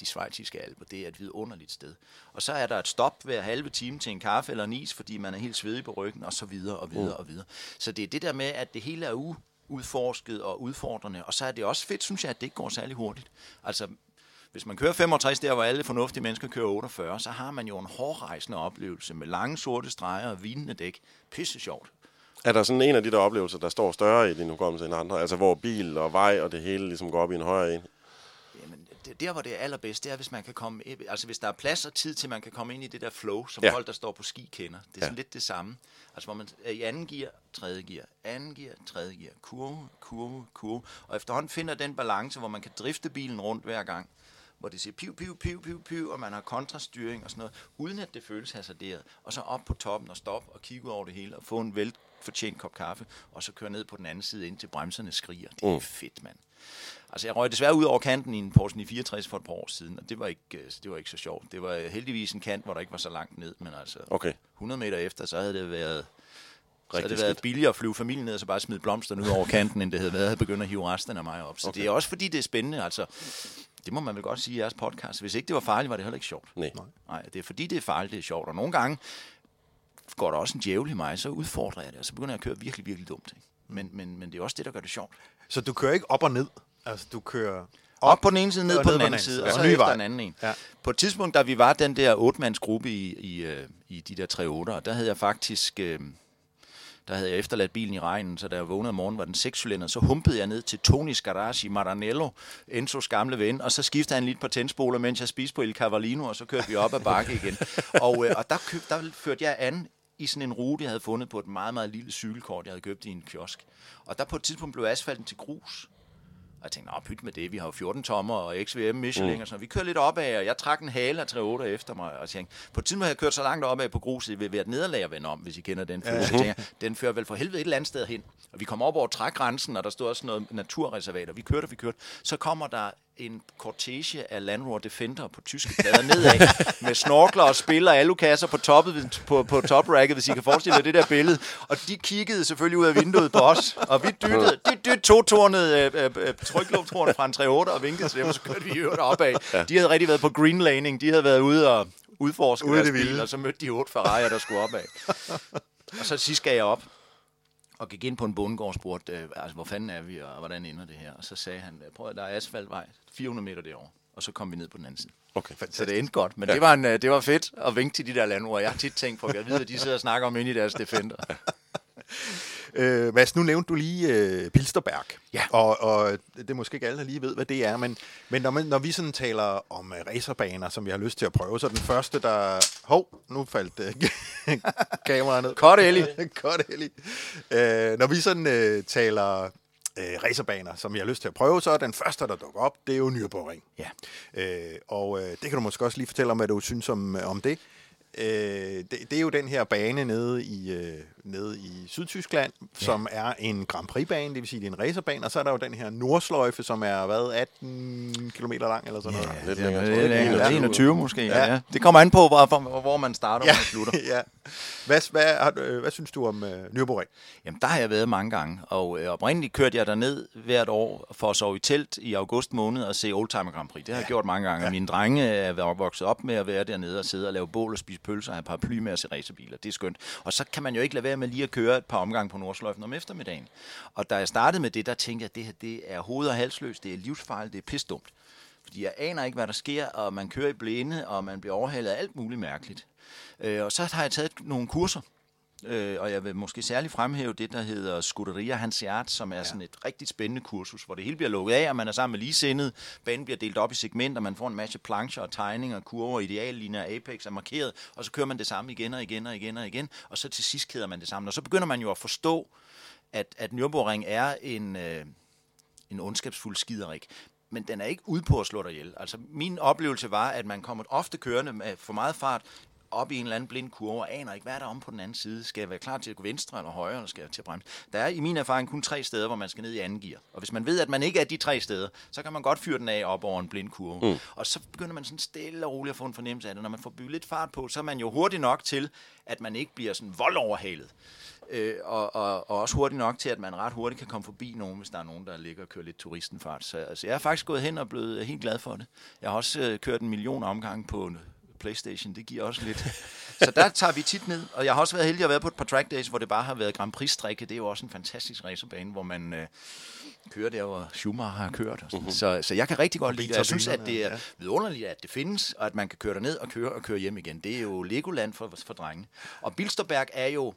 de svejtiske alber. Det er et vidunderligt sted. Og så er der et stop hver halve time til en kaffe eller en is, fordi man er helt svedig på ryggen, og så videre og videre og videre. Så det er det der med, at det hele er u udforsket og udfordrende. Og så er det også fedt, synes jeg, at det ikke går særlig hurtigt. Altså, hvis man kører 65 der, hvor alle fornuftige mennesker kører 48, så har man jo en hårdrejsende oplevelse med lange sorte streger og vinende dæk. Pisse sjovt. Er der sådan en af de der oplevelser, der står større i din hukommelse end andre? Altså hvor bil og vej og det hele ligesom går op i en højere en? Det, der hvor det er allerbedst, det er, hvis man kan komme, altså hvis der er plads og tid til, man kan komme ind i det der flow, som Ja. folk, der står på ski, kender. Det er sådan Ja. lidt det samme. Altså hvor man er i anden gear, tredje gear, anden gear, tredje gear, kurve, kurve, kurve. Og efterhånden finder den balance, hvor man kan drifte bilen rundt hver gang. Hvor det siger piv, piv, piv, piv, piv, og man har kontrastyring og sådan noget, uden at det føles hasarderet. Og så op på toppen og stop og kigge ud over det hele og få en velfortjent kop kaffe, og så køre ned på den anden side, indtil bremserne skriger. Det er mm. fedt, mand. Altså, jeg røg desværre ud over kanten i en Porsche 964 for et par år siden, og det var ikke, øh, det var ikke så sjovt. Det var heldigvis en kant, hvor der ikke var så langt ned, men altså Okay. 100 meter efter, så havde det været, så havde Rigtig det været skidt. billigere at flyve familien ned og så bare smide blomsterne ud over kanten, end det havde været at begynde at hive resten af mig op. Så okay. det er også fordi, det er spændende. Altså, det må man vel godt sige i jeres podcast. Hvis ikke det var farligt, var det heller ikke sjovt. Nej. Nej, det er fordi, det er farligt, det er sjovt. Og nogle gange går der også en djævel i mig, så udfordrer jeg det, og så begynder jeg at køre virkelig, virkelig dumt. Ikke? Men, men, men det er også det, der gør det sjovt. Så du kører ikke op og ned. Altså, du kører Op på den ene side, ned på den anden side, og Ja. så ny efter vej. en anden en. Ja. På et tidspunkt, da vi var den der otte-mandsgruppe i, i, øh, i de der tre otter, der havde jeg faktisk... Øh, der havde jeg efterladt bilen i regnen, så da jeg vågnede om morgenen, var den sekscylinder. Så humpede jeg ned til Tony's Garage i Maranello, Enzos gamle ven, og så skiftede han lige et par tændspoler, mens jeg spiste på Il Cavallino, og så kørte vi op ad bakke igen. og, øh, og der, køb, der førte jeg an i sådan en rute, jeg havde fundet på et meget, meget lille cykelkort, jeg havde købt i en kiosk. Og der på et tidspunkt blev asfalten til grus. Og jeg tænkte, nå, pyt med det, vi har jo 14 tommer og XVM Michelin mm. og sådan Vi kører lidt opad, og jeg trak en hale af 3 efter mig, og tænkte, på et tidspunkt har jeg kørt så langt opad på gruset, det vil være et nederlag at vende om, hvis I kender den følelse. Tænker, den fører vel for helvede et eller andet sted hen. Og vi kommer op over trækgrænsen, og der stod også noget naturreservat, og vi kørte, og vi kørte. Så kommer der en cortege af Land Rover Defender på tyske plader nedad, med snorkler og spiller og alukasser på, toppet, på, på topracket, hvis I kan forestille jer det der billede. Og de kiggede selvfølgelig ud af vinduet på os, og vi dyttede, dyt, dyt, to-tornede øh, øh, øh, tryklufthorn fra en 3.8 og vinkede til dem, og så kørte vi i øvrigt opad. De havde rigtig været på green laning, de havde været ude og udforske Ude deres bil, og så mødte de otte Ferrari'er, der skulle opad. Og så sidst gav jeg op og gik ind på en bondegård og spurgte, øh, altså, hvor fanden er vi, og hvordan ender det her? Og så sagde han, prøv at der er asfaltvej 400 meter derovre. Og så kom vi ned på den anden side. Okay. Så det endte godt. Men ja. det, var en, øh, det var fedt at vinke til de der landord. Jeg har tit tænkt på, at jeg ved, at de sidder og snakker om inde i deres Defender. Øh, Mads, nu nævnte du lige øh, Bilsterberg. Ja. Og, og det er måske ikke alle, der lige ved, hvad det er, men, men når, man, når vi sådan taler om uh, racerbaner, som vi har lyst til at prøve, så den første, der... Hov, nu faldt uh, kameraet ned. Kort, Ellie. Godt, Ellie. Øh, når vi sådan uh, taler uh, racerbaner, som vi har lyst til at prøve, så er den første, der dukker op, det er jo Nürburgring. Ja. Øh, og øh, det kan du måske også lige fortælle om, hvad du synes om, om det. Øh, det. Det er jo den her bane nede i, øh, nede i Sydtyskland, ja. som er en Grand Prix-bane, det vil sige, det er en racerbane, og så er der jo den her Nordsløjfe, som er, hvad, 18 km lang eller sådan noget. Lidt Ja, længere. er jeg. længere. 21. 21 måske. Ja. Ja. Ja. Det kommer an på, hvor, hvor, man starter og Ja, man slutter. ja. Hvad, hvad, har hvad synes du om øh, Nürburgring? Jamen, der har jeg været mange gange, og øh, oprindeligt kørte jeg derned hvert år for at sove i telt i august måned og se Oldtimer Grand Prix. Det har jeg gjort mange gange, og mine drenge er vokset op med at være dernede og sidde og lave bål og spise pølser og have paraply med at se racerbiler. Det er skønt. Og så kan man jo ikke lade være med lige at køre et par omgange på Nordsløjfen om eftermiddagen. Og da jeg startede med det, der tænkte jeg, at det her det er hoved- og halsløst, det er livsfarligt, det er pisdumt. Fordi jeg aner ikke, hvad der sker, og man kører i blinde, og man bliver overhalet af alt muligt mærkeligt. Øh, og så har jeg taget nogle kurser, Øh, og jeg vil måske særligt fremhæve det, der hedder Scuderia Hansjert, som er ja. sådan et rigtig spændende kursus, hvor det hele bliver lukket af, og man er sammen med ligesindet. Banen bliver delt op i segmenter, man får en masse plancher og tegninger, kurver, ideallinjer, apex er markeret, og så kører man det samme igen og igen og igen og igen, og så til sidst keder man det sammen. Og så begynder man jo at forstå, at, at Nürburgring er en, øh, en ondskabsfuld skiderik men den er ikke ude på at slå dig ihjel. Altså, min oplevelse var, at man kommer ofte kørende med for meget fart, op i en eller anden blind kurve og aner ikke, hvad er der om på den anden side. Skal jeg være klar til at gå venstre eller højre, eller skal jeg til at bremse? Der er i min erfaring kun tre steder, hvor man skal ned i anden gear. Og hvis man ved, at man ikke er de tre steder, så kan man godt fyre den af op over en blind kurve. Mm. Og så begynder man sådan stille og roligt at få en fornemmelse af det. Når man får bygget lidt fart på, så er man jo hurtigt nok til, at man ikke bliver sådan voldoverhalet. Øh, og, og, og også hurtigt nok til, at man ret hurtigt kan komme forbi nogen, hvis der er nogen, der ligger og kører lidt turistenfart. Så altså, jeg er faktisk gået hen og blevet helt glad for det. Jeg har også øh, kørt en million omgange på Playstation. Det giver også lidt. så der tager vi tit ned. Og jeg har også været heldig at være på et par track days, hvor det bare har været Grand Prix-strikke. Det er jo også en fantastisk racerbane, hvor man øh, kører der, hvor Schumacher har kørt. Og uh-huh. så, så jeg kan rigtig godt lide det. Jeg synes, at det er vidunderligt, at det findes, og at man kan køre derned og køre og køre hjem igen. Det er jo Legoland for, for drenge. Og Bilsterberg er jo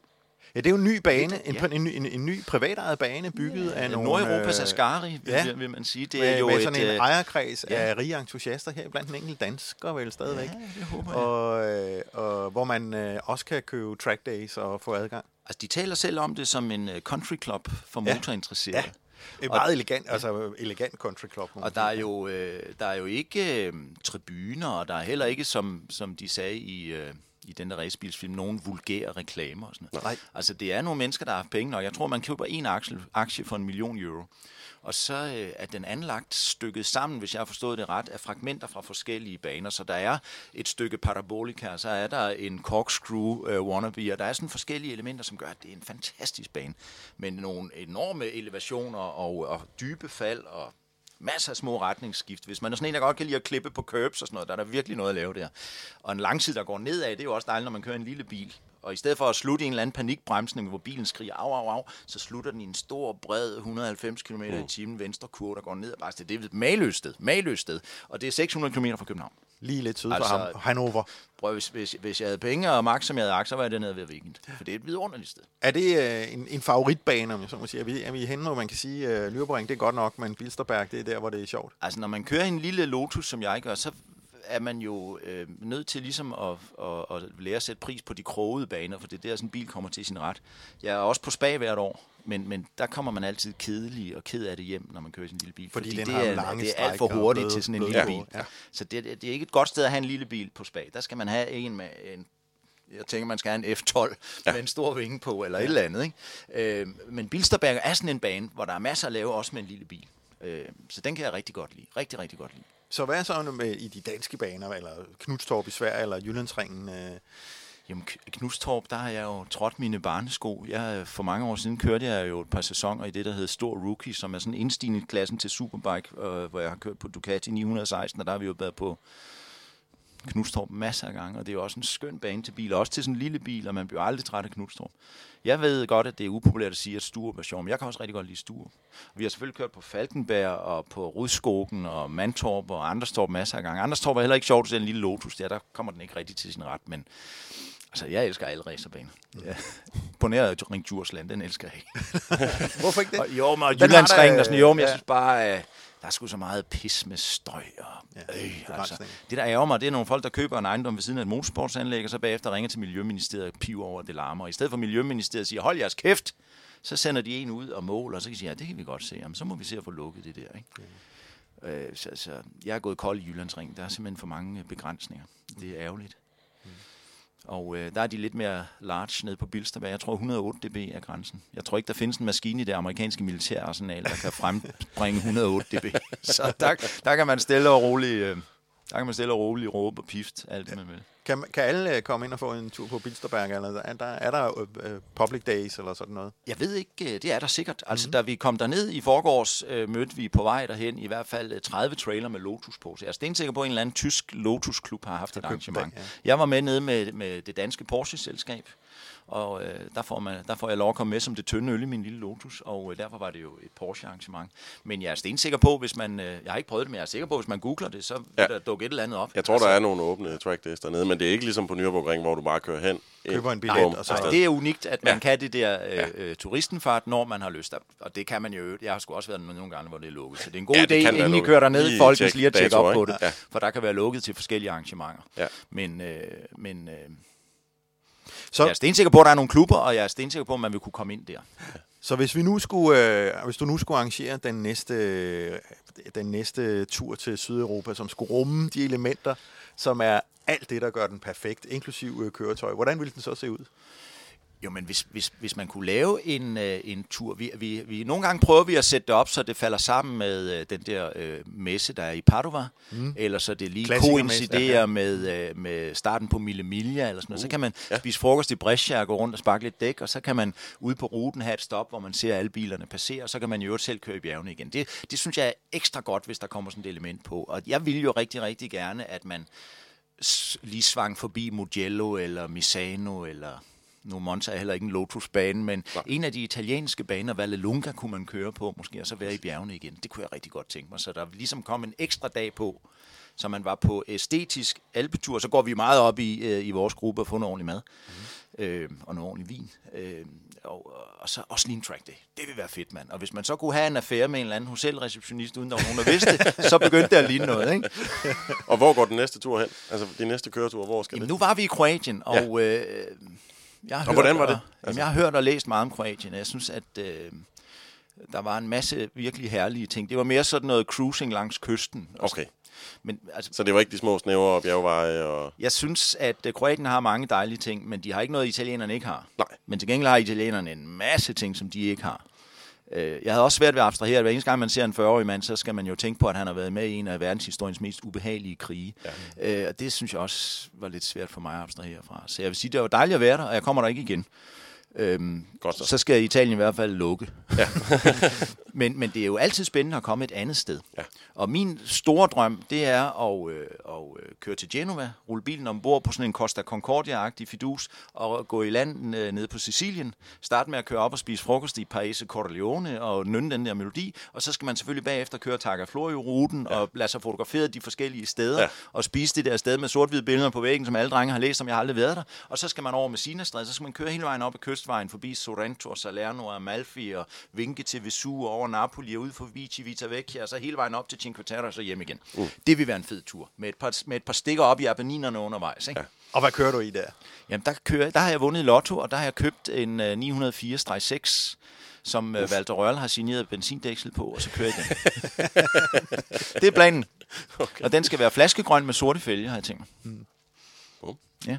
Ja, det er jo en ny bane, en, ja. en, en, en ny privatejet bane, bygget ja, af nogle... Nordeuropas øh, Ascari, ja, vil, vil man sige. Det er med, jo med sådan et, en øh, ejerkreds ja. af rige entusiaster her, blandt en enkelt dansker vel stadigvæk. Ja, det håber jeg. Og, øh, og hvor man øh, også kan købe track days og få adgang. Altså, de taler selv om det som en country club for ja. motorinteresserede. Ja. Det er meget og, elegant, altså elegant country club. Og der er jo, øh, der er jo ikke øh, tribuner, og der er heller ikke, som, som de sagde i... Øh, i den der racebilsfilm nogen vulgære reklamer og sådan noget. Nej. Altså, det er nogle mennesker, der har penge, og jeg tror, man køber en aktie, aktie for en million euro. Og så øh, er den anlagt stykket sammen, hvis jeg har forstået det ret, af fragmenter fra forskellige baner. Så der er et stykke parabolika, så er der en corkscrew uh, wannabe, og der er sådan forskellige elementer, som gør, at det er en fantastisk bane. Men nogle enorme elevationer og, og dybe fald og masser af små retningsskift. Hvis man er sådan en, der godt kan lide at klippe på curbs og sådan noget, der er der virkelig noget at lave der. Og en langside, der går nedad, det er jo også dejligt, når man kører en lille bil. Og i stedet for at slutte i en eller anden panikbremsning, hvor bilen skriger af, af, af, så slutter den i en stor, bred 190 km i timen venstre kurve, der går ned ad bare Det er et maløst sted, maløst sted. Og det er 600 km fra København. Lige lidt syd altså, for ham, Hannover. Prøv, hvis, hvis, hvis jeg havde penge og magt, som jeg havde aktier, var jeg dernede ved weekend. For det er et vidunderligt sted. Er det øh, en, en favoritbane, om jeg så må sige? Er vi, er vi henne, hvor man kan sige, øh, Nürburgring, det er godt nok, men Bilsterberg, det er der, hvor det er sjovt? Altså, når man kører en lille Lotus, som jeg gør, så er man jo øh, nødt til ligesom at, at, at lære at sætte pris på de krogede baner, for det er der, sådan en bil kommer til sin ret. Jeg er også på spag hvert år, men, men der kommer man altid kedelig og ked af det hjem, når man kører sin lille bil. Fordi, fordi det, er, det er alt for hurtigt bløde, til sådan en lille bil. Ja. Så det, det er ikke et godt sted at have en lille bil på spag. Der skal man have en med en jeg tænker, man skal have en F12 ja. med en stor vinge på, eller ja. et eller andet. Ikke? Øh, men Bilsterberg er sådan en bane, hvor der er masser at lave, også med en lille bil. Øh, så den kan jeg rigtig godt lide. Rigtig, rigtig godt lide. Så hvad er så med i de danske baner, eller Knudstorp i Sverige, eller Jyllandsringen? Øh? Jamen, Knudstorp, der har jeg jo trådt mine barnesko. Jeg, øh, for mange år siden kørte jeg jo et par sæsoner i det, der hedder Stor Rookie, som er sådan en klassen til Superbike, øh, hvor jeg har kørt på Ducati 916, og der har vi jo været på Knudstorp masser af gange, og det er jo også en skøn bane til biler, også til sådan en lille bil, og man bliver aldrig træt af Knudstorp. Jeg ved godt, at det er upopulært at sige, at Sturup er sjov, men jeg kan også rigtig godt lide Sturup. Vi har selvfølgelig kørt på Falkenberg og på Rudskogen og Mantorp og Anderstorp masser af gange. Anderstorp er heller ikke sjovt, er en lille Lotus der, der kommer den ikke rigtig til sin ret, men Altså, jeg elsker alle racerbaner. Ja. På nær Ring Djursland, den elsker jeg ikke. Hvorfor ikke det? Og, jo, men Jyllandsringen og sådan, jo, men jeg synes bare, der er sgu så meget pis med støj. Og, ja, øh, altså, det, der ærger mig, det er nogle folk, der køber en ejendom ved siden af et motorsportsanlæg, og så bagefter ringer til Miljøministeriet og piver over, at det larmer. I stedet for Miljøministeriet siger, hold jeres kæft, så sender de en ud og måler, og så kan de sige, ja, det kan vi godt se. Jamen, så må vi se at få lukket det der. Ikke? Mm. Øh, så, så, jeg er gået kold i Jyllandsring. Der er simpelthen for mange begrænsninger. Det er ærgerligt. Og øh, der er de lidt mere large nede på Bilsterberg. Jeg tror 108 dB er grænsen. Jeg tror ikke, der findes en maskine i det amerikanske militærarsenal, der kan frembringe 108 dB. Så der, der kan man stille og roligt, øh, der kan man stille og roligt råbe og pift, alt det man vil. Kan, kan alle øh, komme ind og få en tur på Bilsterberg? Eller er der, er der uh, public days eller sådan noget? Jeg ved ikke, det er der sikkert. Altså, mm-hmm. da vi kom derned i forgårs, uh, mødte vi på vej derhen i hvert fald 30 trailer med Lotus på. Så jeg er stensikker på, at en eller anden tysk Lotus-klub har haft et arrangement. Den, ja. Jeg var med nede med, med det danske Porsche-selskab, og øh, der, får man, der får jeg lov at komme med som det tynde øl i min lille Lotus, og øh, derfor var det jo et Porsche-arrangement. Men jeg er stensikker på, hvis man, øh, jeg har ikke prøvet det, men jeg er sikker på, hvis man googler det, så vil Ja. der dukke et eller andet op. Jeg tror, altså, der er nogle åbne track days dernede, men det er ikke ligesom på Nürburgring, hvor du bare kører hen. Køber en billet, bum, og så- Nej, det er unikt, at man Ja. kan det der øh, øh, turistenfart, når man har lyst. Og det kan man jo. Jeg har sgu også været nogle gange, hvor det er lukket. Så det er en god Ja, idé, inden I kører derned, folkens, tjek lige at tjekke op på det. Ja. For der kan være lukket til forskellige arrangementer. Ja. Men, øh, men øh, Så, jeg er stensikker på, at der er nogle klubber, og jeg er stensikker på, at man vil kunne komme ind der. så hvis, vi nu skulle, øh, hvis du nu skulle arrangere den næste, øh, den næste tur til Sydeuropa, som skulle rumme de elementer, som er alt det, der gør den perfekt, inklusiv øh, køretøj, hvordan ville den så se ud? Jo, men hvis, hvis, hvis man kunne lave en, øh, en tur... Vi, vi, vi, nogle gange prøver vi at sætte det op, så det falder sammen med øh, den der øh, messe, der er i Padova. Mm. Eller så det lige koinciderer med, øh, med starten på Mille Miglia, eller sådan noget. Så kan man ja. spise frokost i Brescia og gå rundt og sparke lidt dæk, og så kan man ude på ruten have et stop, hvor man ser alle bilerne passere, og så kan man jo selv køre i bjergene igen. Det, det synes jeg er ekstra godt, hvis der kommer sådan et element på. Og jeg vil jo rigtig, rigtig gerne, at man lige svang forbi Mugello eller Misano eller nu Monza er heller ikke en Lotus-bane, men Nej. en af de italienske baner, Vallelunga, kunne man køre på måske, og så være i bjergene igen. Det kunne jeg rigtig godt tænke mig. Så der ligesom kom en ekstra dag på, så man var på æstetisk alpetur. Så går vi meget op i, øh, i vores gruppe og få noget ordentlig mad. Mm. Øh, og noget ordentlig vin. Øh, og, og så også lige en track day. Det vil være fedt, mand. Og hvis man så kunne have en affære med en eller anden hotelreceptionist, uden der var nogen, der vidste det, så begyndte det at ligne noget, ikke? Og hvor går den næste tur hen? Altså, de næste køretur, hvor skal Jamen, det? nu var vi i Kroatien, og øh, jeg har Og hvordan var hørt, det? Og, jamen, jeg har hørt og læst meget om Kroatien, jeg synes, at øh, der var en masse virkelig herlige ting. Det var mere sådan noget cruising langs kysten. Okay, Men altså, så det var ikke de små snæver og bjergveje og... jeg synes, at øh, Kroatien har mange dejlige ting, men de har ikke noget, italienerne ikke har. Nej. Men til gengæld har italienerne en masse ting, som de ikke har. Øh, Jeg havde også svært ved at abstrahere. Hver eneste gang, man ser en 40-årig mand, så skal man jo tænke på, at han har været med i en af verdenshistoriens mest ubehagelige krige. Ja. Og det synes jeg også var lidt svært for mig at abstrahere fra. Så jeg vil sige, det var dejligt at være der, og jeg kommer der ikke igen. Øhm, Godt så. så skal Italien i hvert fald lukke. Ja. men, men det er jo altid spændende at komme et andet sted. Ja. Og min store drøm, det er at, øh, at øh, køre til Genova, rulle bilen ombord på sådan en Costa Concordia-agtig fidus, og gå i land øh, nede på Sicilien, starte med at køre op og spise frokost i Paese Corleone og nynne den der melodi, og så skal man selvfølgelig bagefter køre Targa Florio-ruten ja. og lade sig fotografere de forskellige steder, Ja. og spise det der sted med sort-hvide billeder på væggen, som alle drenge har læst, om jeg har aldrig været der. Og så skal man over med Sinastræde, så skal man køre hele vejen op ad kystvejen, forbi Sorrento og Salerno og Amalfi, og vinke til Vesuv over Napoli og ud forbi Civitavecchia, og så hele vejen op til Cinque Terre og så hjem igen. Mm. Det vil være en fed tur, med et par, med et par stikker op i Apenninerne undervejs. Ikke? Ja. Og hvad kører du i der? Jamen, der, kører, der har jeg vundet lotto, og der har jeg købt en uh, 904-6, som uh, Walter Røhl har signeret benzindæksel på, og så kører jeg den. det er planen. Okay. Og den skal være flaskegrøn med sorte fælge, har jeg tænkt mig. Bum. Ja.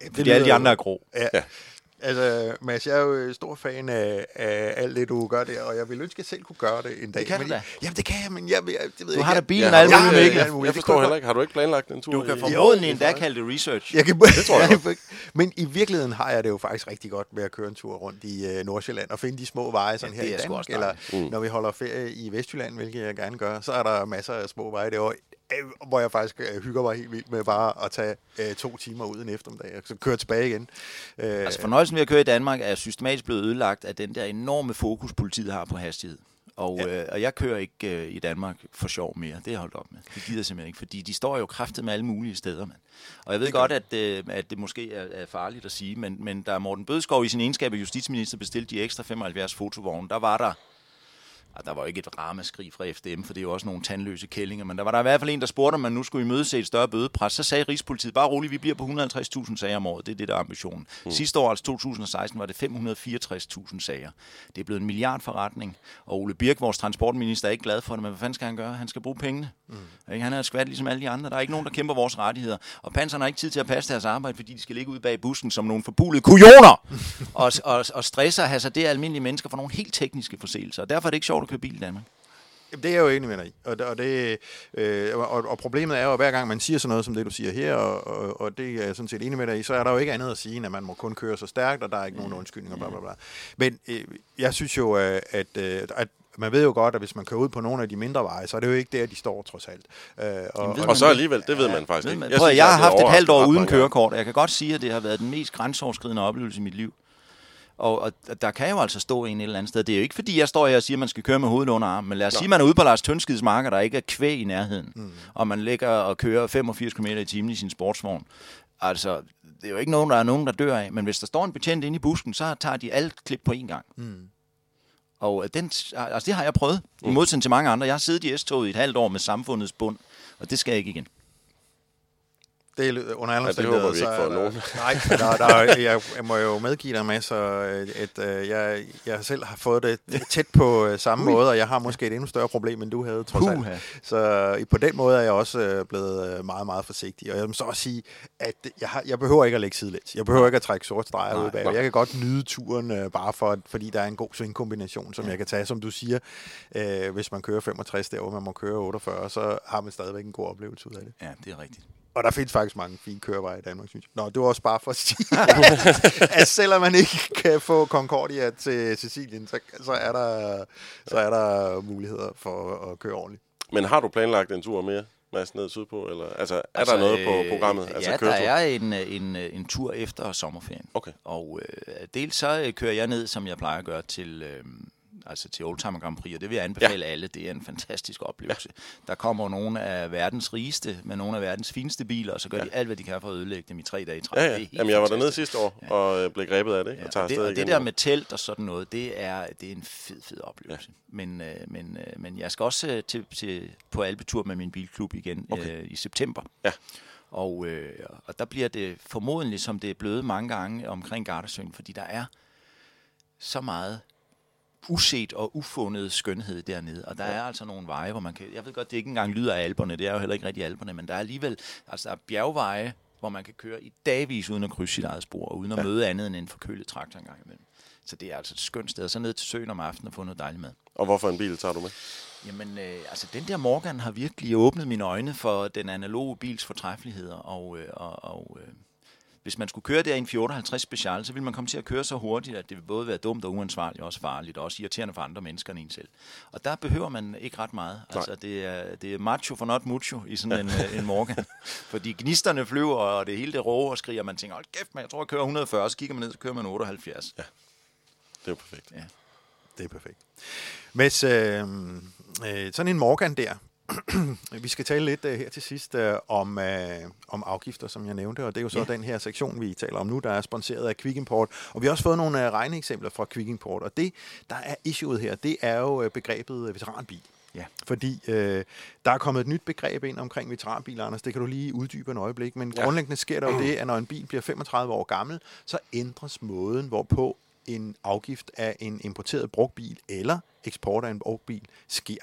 Det Fordi alle de andre er grå. Ja. ja. Altså, Mads, jeg er jo stor fan af, af alt det, du gør der, og jeg vil ønske, at jeg selv kunne gøre det en dag. Det kan men, du da. Jamen, det kan jeg, men jeg, jeg, det ved Du har ikke. da bilen og alt jeg- muligt, jeg- Mikkel. jeg- Jeg, jeg jeg forstår heller ikke. Har du ikke planlagt en tur? Du kan i- formodentlig Jo, endda kalde det research. Jeg kan, det tror jeg godt. Men i virkeligheden har jeg det jo faktisk rigtig godt med at køre en tur rundt i øh, Nordsjælland og finde de små veje sådan Ja, her i Danmark. Eller dejligt. når vi holder ferie i Vestjylland, hvilket jeg gerne gør, så er der masser af små veje derovre, øh, hvor jeg faktisk øh, hygger mig helt vildt med bare at tage øh, to timer ud en eftermiddag og så køre tilbage igen. Øh, Altså fornøjelsen ved at køre i Danmark er systematisk blevet ødelagt af den der enorme fokus, politiet har på hastighed. Og, ja. øh, og jeg kører ikke øh, i Danmark for sjov mere. Det er jeg holdt op med. Det gider jeg simpelthen ikke, fordi de står jo kraftet med alle mulige steder, mand. Og jeg ved godt, at, øh, at det måske er, er farligt at sige, men, men da Morten Bødskov i sin egenskab af justitsminister bestilte de ekstra 75 fotovogne, der var der og der var jo ikke et ramaskrig fra FDM, for det er jo også nogle tandløse kællinger, men der var der i hvert fald en, der spurgte, om man nu skulle imødese et større bødepres. Så sagde Rigspolitiet, bare roligt, vi bliver på 150.000 sager om året. Det er det, der er ambitionen. Mm. Sidste år, altså 2016, var det 564.000 sager. Det er blevet en milliardforretning, og Ole Birk, vores transportminister, er ikke glad for det, men hvad fanden skal han gøre? Han skal bruge pengene. Mm. Ikke? Han er skvat ligesom alle de andre. Der er ikke nogen, der kæmper vores rettigheder. Og Pansen har ikke tid til at passe deres arbejde, fordi de skal ligge ude bag busken som nogle forpulede kujoner og, og, og stresser sig det almindelige mennesker for nogle helt tekniske forseelser. Og derfor er det ikke sjovt at køre bil i Danmark. Jamen, det er jeg jo enig med dig i. Og, det- og, det, øh, og, og problemet er jo, at hver gang man siger sådan noget som det, du siger her, og, og, og det er jeg sådan set enig med dig i, så er der jo ikke andet at sige, end at man må kun køre så stærkt, og der er ikke nogen undskyldninger, bla bla bla. Men øh, jeg synes jo, øh, at, øh, at man ved jo godt, at hvis man kører ud på nogle af de mindre veje, så er det jo ikke der, de står trods alt. Øh, og, og så alligevel, det ved man faktisk Ved ikke. man, Jeg prøv, synes, jeg har haft et halvt år uden kørekort, og jeg kan godt sige, at det har været den mest grænseoverskridende oplevelse i mit liv. Og, og der kan jo altså stå en et eller andet sted. Det er jo ikke, fordi jeg står her og siger, at man skal køre med hovedet under armen, men lad os sige, at man er ude på Lars Tønskids marker, der ikke er kvæg i nærheden, mm. og man ligger og kører 85 km i timen i sin sportsvogn. Altså, det er jo ikke nogen, der er nogen, der dør af, men hvis der står en betjent inde i busken, så tager de alt klip på én gang. Mm. Og øh, den, altså, det har jeg prøvet, i modsætning til mange andre. Jeg har siddet i S-toget i et halvt år med samfundets bund, og det skal jeg ikke igen. Det er under alle Ja, det håber vi ikke så for nogen. Nej, der, der, er- jeg, jeg må jo medgive dig masser, at øh, jeg, jeg selv har fået det tæt på øh, samme måde, og jeg har måske et endnu større problem, end du havde, trods alt. Så øh, på den måde er jeg også øh, blevet øh, meget, meget forsigtig. Og jeg må så også sige, at jeg, har, jeg behøver ikke at lægge sidelæns. Jeg behøver ikke at trække sort streger ud bag. Jeg kan godt nyde turen, øh, bare for, fordi der er en god svingkombination, som jeg kan tage. Som du siger, øh, hvis man kører 65 der, hvor man må køre 48, så har man stadigvæk en god oplevelse ud af det. Ja, det er rigtigt. Og der findes faktisk mange fine køreveje i Danmark, synes jeg. Nå, det var også bare for at sige, at selvom man ikke kan få Concordia til Sicilien, så, så, er, der, så er der muligheder for at køre ordentligt. Men har du planlagt en tur mere, Mads, ned sydpå? Eller? Altså, er Altså, der noget på øh, programmet? Altså, ja, der køretur? er en, en, en tur efter sommerferien. Okay. Og øh, dels så øh, kører jeg ned, som jeg plejer at gøre, til, øh, altså til Oldtimer Grand Prix, og det vil jeg anbefale ja. alle. Det er en fantastisk oplevelse. Ja. Der kommer nogle af verdens rigeste, med nogle af verdens fineste biler, og så gør ja. de alt, hvad de kan for at ødelægge dem i tre dage i træk. Ja, ja. Jamen, jeg var dernede fantastisk. sidste år, og øh, blev grebet af det, Ja, og tager og det, og det igen. der med telt og sådan noget, det er, det er en fed, fed oplevelse. Ja. Men, øh, men, øh, men jeg skal også til, til, på alpetur med min bilklub igen okay. øh, i september. Ja. Og, øh, og der bliver det formodentlig, som det er blevet mange gange omkring Gardasøen, fordi der er så meget uset og ufundet skønhed dernede. Og der er altså nogle veje, hvor man kan... Jeg ved godt, det ikke engang lyder af alberne, det er jo heller ikke rigtig alberne, men der er alligevel... Altså, der er bjergveje, hvor man kan køre i dagvis uden at krydse sit eget spor, og uden at ja. møde andet end en forkølet traktor en gang imellem. Så det er altså et skønt sted. Og så ned til søen om aftenen og få noget dejligt mad. Og hvorfor en bil tager du med? Jamen, øh, altså den der Morgan har virkelig åbnet mine øjne for den analoge bils fortræffeligheder, og, øh, og, og øh, hvis man skulle køre der i en 450 special, så ville man komme til at køre så hurtigt, at det vil både være dumt og uansvarligt, og også farligt, og også irriterende for andre mennesker end en selv. Og der behøver man ikke ret meget. Altså, det er, det er macho for not mucho i sådan en, øh, en Morgan. Fordi gnisterne flyver, og det hele det råber og skriger, og man tænker, hold kæft, man, jeg tror, jeg kører 140, så kigger man ned, så kører man 78. Ja. Det er perfekt. Ja. Det er perfekt. Hvis øh, øh, sådan en Morgan der, vi skal tale lidt øh, her til sidst øh, om, øh, om afgifter, som jeg nævnte, og det er jo så Ja. den her sektion, vi taler om nu, der er sponsoreret af Quick Import. Og vi har også fået nogle øh, regneeksempler fra Quick Import, og det, der er issuet her, det er jo øh, begrebet veteranbil. Ja. Fordi øh, der er kommet et nyt begreb ind omkring veteranbiler, Anders. Det kan du lige uddybe en øjeblik. Men. Ja. grundlæggende sker der jo det, at når en bil bliver 35 år gammel, så ændres måden, hvorpå en afgift af en importeret brugtbil eller eksport af en brugtbil sker.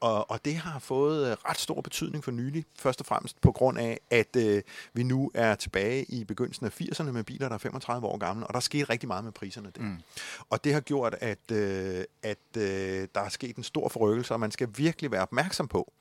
Og, og det har fået øh, ret stor betydning for nylig, først og fremmest på grund af, at øh, vi nu er tilbage i begyndelsen af 80'erne med biler, der er 35 år gamle, og der er sket rigtig meget med priserne der. Mm. Og det har gjort, at, øh, at øh, der er sket en stor forrykkelse, og man skal virkelig være opmærksom på,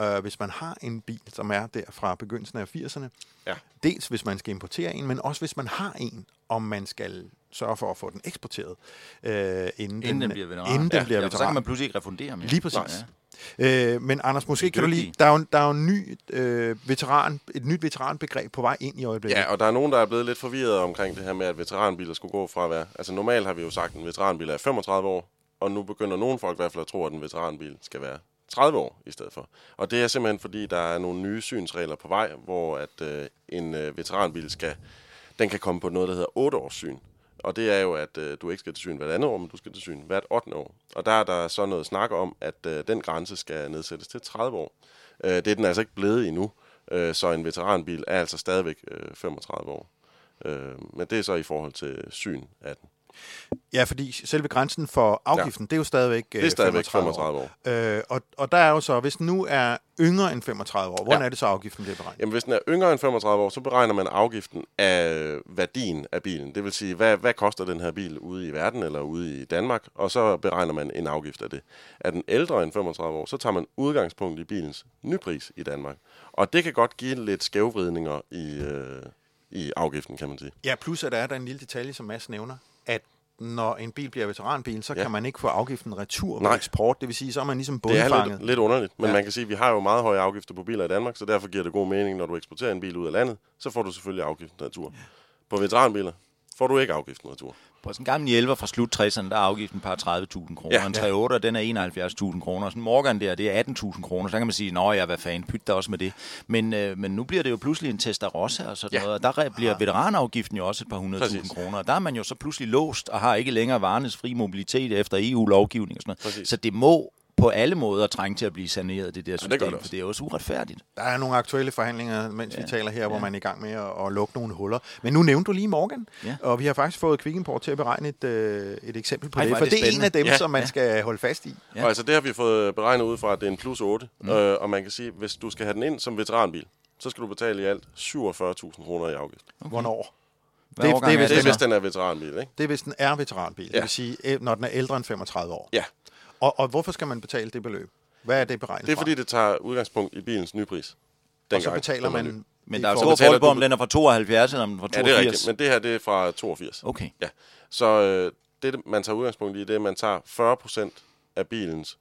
øh, hvis man har en bil, som er der fra begyndelsen af 80'erne, Ja. dels hvis man skal importere en, men også hvis man har en, om man skal sørge for at få den eksporteret, øh, inden, Inden den bliver veteran. Inden den ja, bliver ja, for så kan man pludselig ikke refundere mere. Lige præcis. Ja. Øh, men Anders, måske kan du lige... Der er jo, der er jo en ny, øh, veteran, et nyt veteranbegreb på vej ind i øjeblikket. Ja, og der er nogen, der er blevet lidt forvirret omkring det her med, at veteranbiler skulle gå fra at være... Altså normalt har vi jo sagt, at en veteranbil er 35 år, og nu begynder nogle folk i hvert fald at tro, at en veteranbil skal være 30 år i stedet for. Og det er simpelthen fordi, der er nogle nye synsregler på vej, hvor at øh, en øh, veteranbil skal... Den kan komme på noget, der hedder 8 års syn. Og det er jo, at øh, du ikke skal til syn hvert andet år, men du skal til syn hvert 8. år. Og der er der så noget snak om, at øh, den grænse skal nedsættes til 30 år. Øh, det er den altså ikke blevet endnu, øh, så en veteranbil er altså stadigvæk øh, 35 år. Øh, men det er så i forhold til syn af den. Ja, fordi selve grænsen for afgiften, ja. det er jo stadigvæk, øh, Det er stadigvæk 35 år. Øh, og, og der er jo så, hvis den nu er yngre end 35 år, hvordan Ja. er det så, afgiften bliver beregnet? Jamen, hvis den er yngre end 35 år, så beregner man afgiften af værdien af bilen. Det vil sige, hvad, hvad koster den her bil ude i verden eller ude i Danmark? Og så beregner man en afgift af det. Er den ældre end 35 år, så tager man udgangspunkt i bilens nypris i Danmark. Og det kan godt give lidt skævvridninger i, øh, i afgiften, kan man sige. Ja, plus at der er der en lille detalje, som Mads nævner, at når en bil bliver veteranbil, så Ja. kan man ikke få afgiften retur Nej. eksport. Det vil sige, så er man ligesom Det er bundfanget. lidt, lidt underligt, men Ja. ja. man kan sige, at vi har jo meget høje afgifter på biler i Danmark, så derfor giver det god mening, når du eksporterer en bil ud af landet, så får du selvfølgelig afgiften retur. På veteranbiler får du ikke afgiften retur. På sådan en gammel hjælper fra slut 60'erne, der er afgiften par 30.000 kroner. Ja. en 3.8, den er 71.000 kroner. Sådan Morgan der, det er 18.000 kroner. Så kan man sige, nå ja, hvad fanden, pyt da også med det. Men, øh, men nu bliver det jo pludselig en Testarossa og sådan Ja. noget. Og der bliver veteranafgiften jo også et par hundredtusind kroner. Og der er man jo så pludselig låst og har ikke længere varernes fri mobilitet efter EU-lovgivning og sådan noget. Præcis. Så det må på alle måder trænge til at blive saneret, det der system, det gør det for det er også uretfærdigt. Der er nogle aktuelle forhandlinger, mens ja. vi taler her, hvor man er i gang med at, at lukke nogle huller. Men nu nævnte du lige Morgan, Ja. og vi har faktisk fået Quick Import til at beregne et, øh, et eksempel på Ej, det, for det det er en af dem, Ja. som man Ja. skal holde fast i. Ja. Ja. Og altså det har vi fået beregnet ud fra, at det er en plus 8, mm. øh, og man kan sige, at hvis du skal have den ind som veteranbil, så skal du betale i alt 47.000 kroner i afgift. Okay. Hvornår? Hvad Det- det er er Det er hvis den er veteranbil, ikke? Det er, hvis den er veteranbil. Det Ja. vil sige, øh, når den er ældre end 35 år. Ja. Og, og hvorfor skal man betale det beløb? Hvad er det beregnet Det er fra? fordi, det tager udgangspunkt i bilens nypris. og så Dengang, betaler man... ny. Men der er stor betaler forskel på, du- om den er fra 72 eller om den er fra Ja, 82. det er rigtigt, men det her det er fra 82. Okay. Ja. Så øh, det, man tager udgangspunkt i, det er, at man tager 40% af bilens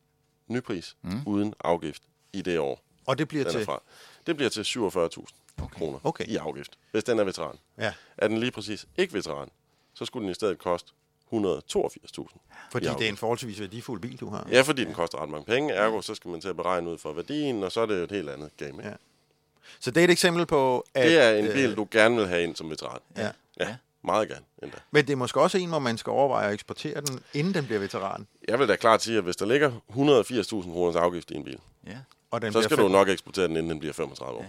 nypris mm. uden afgift i det år, Og det bliver er til... fra. Det bliver til 47.000 okay. kroner Okay. i afgift, hvis den er veteran. Ja, Er den lige præcis ikke veteran, så skulle den i stedet koste 182.000. fordi det er en forholdsvis værdifuld bil, du har. Ja, fordi den koster ret mange penge, ergo så skal man til at beregne ud for værdien, og så er det jo et helt andet game. Ikke? Ja. Så det er et eksempel på, at... Det er en øh, bil, du gerne vil have ind som veteran. Ja. Ja, meget gerne endda. Men det er måske også en, hvor man skal overveje at eksportere den, inden den bliver veteran. Jeg vil da klart sige, at hvis der ligger 180.000 kroners afgift i en bil, Ja. Og den så skal fem- du nok eksportere den, inden den bliver 35 år.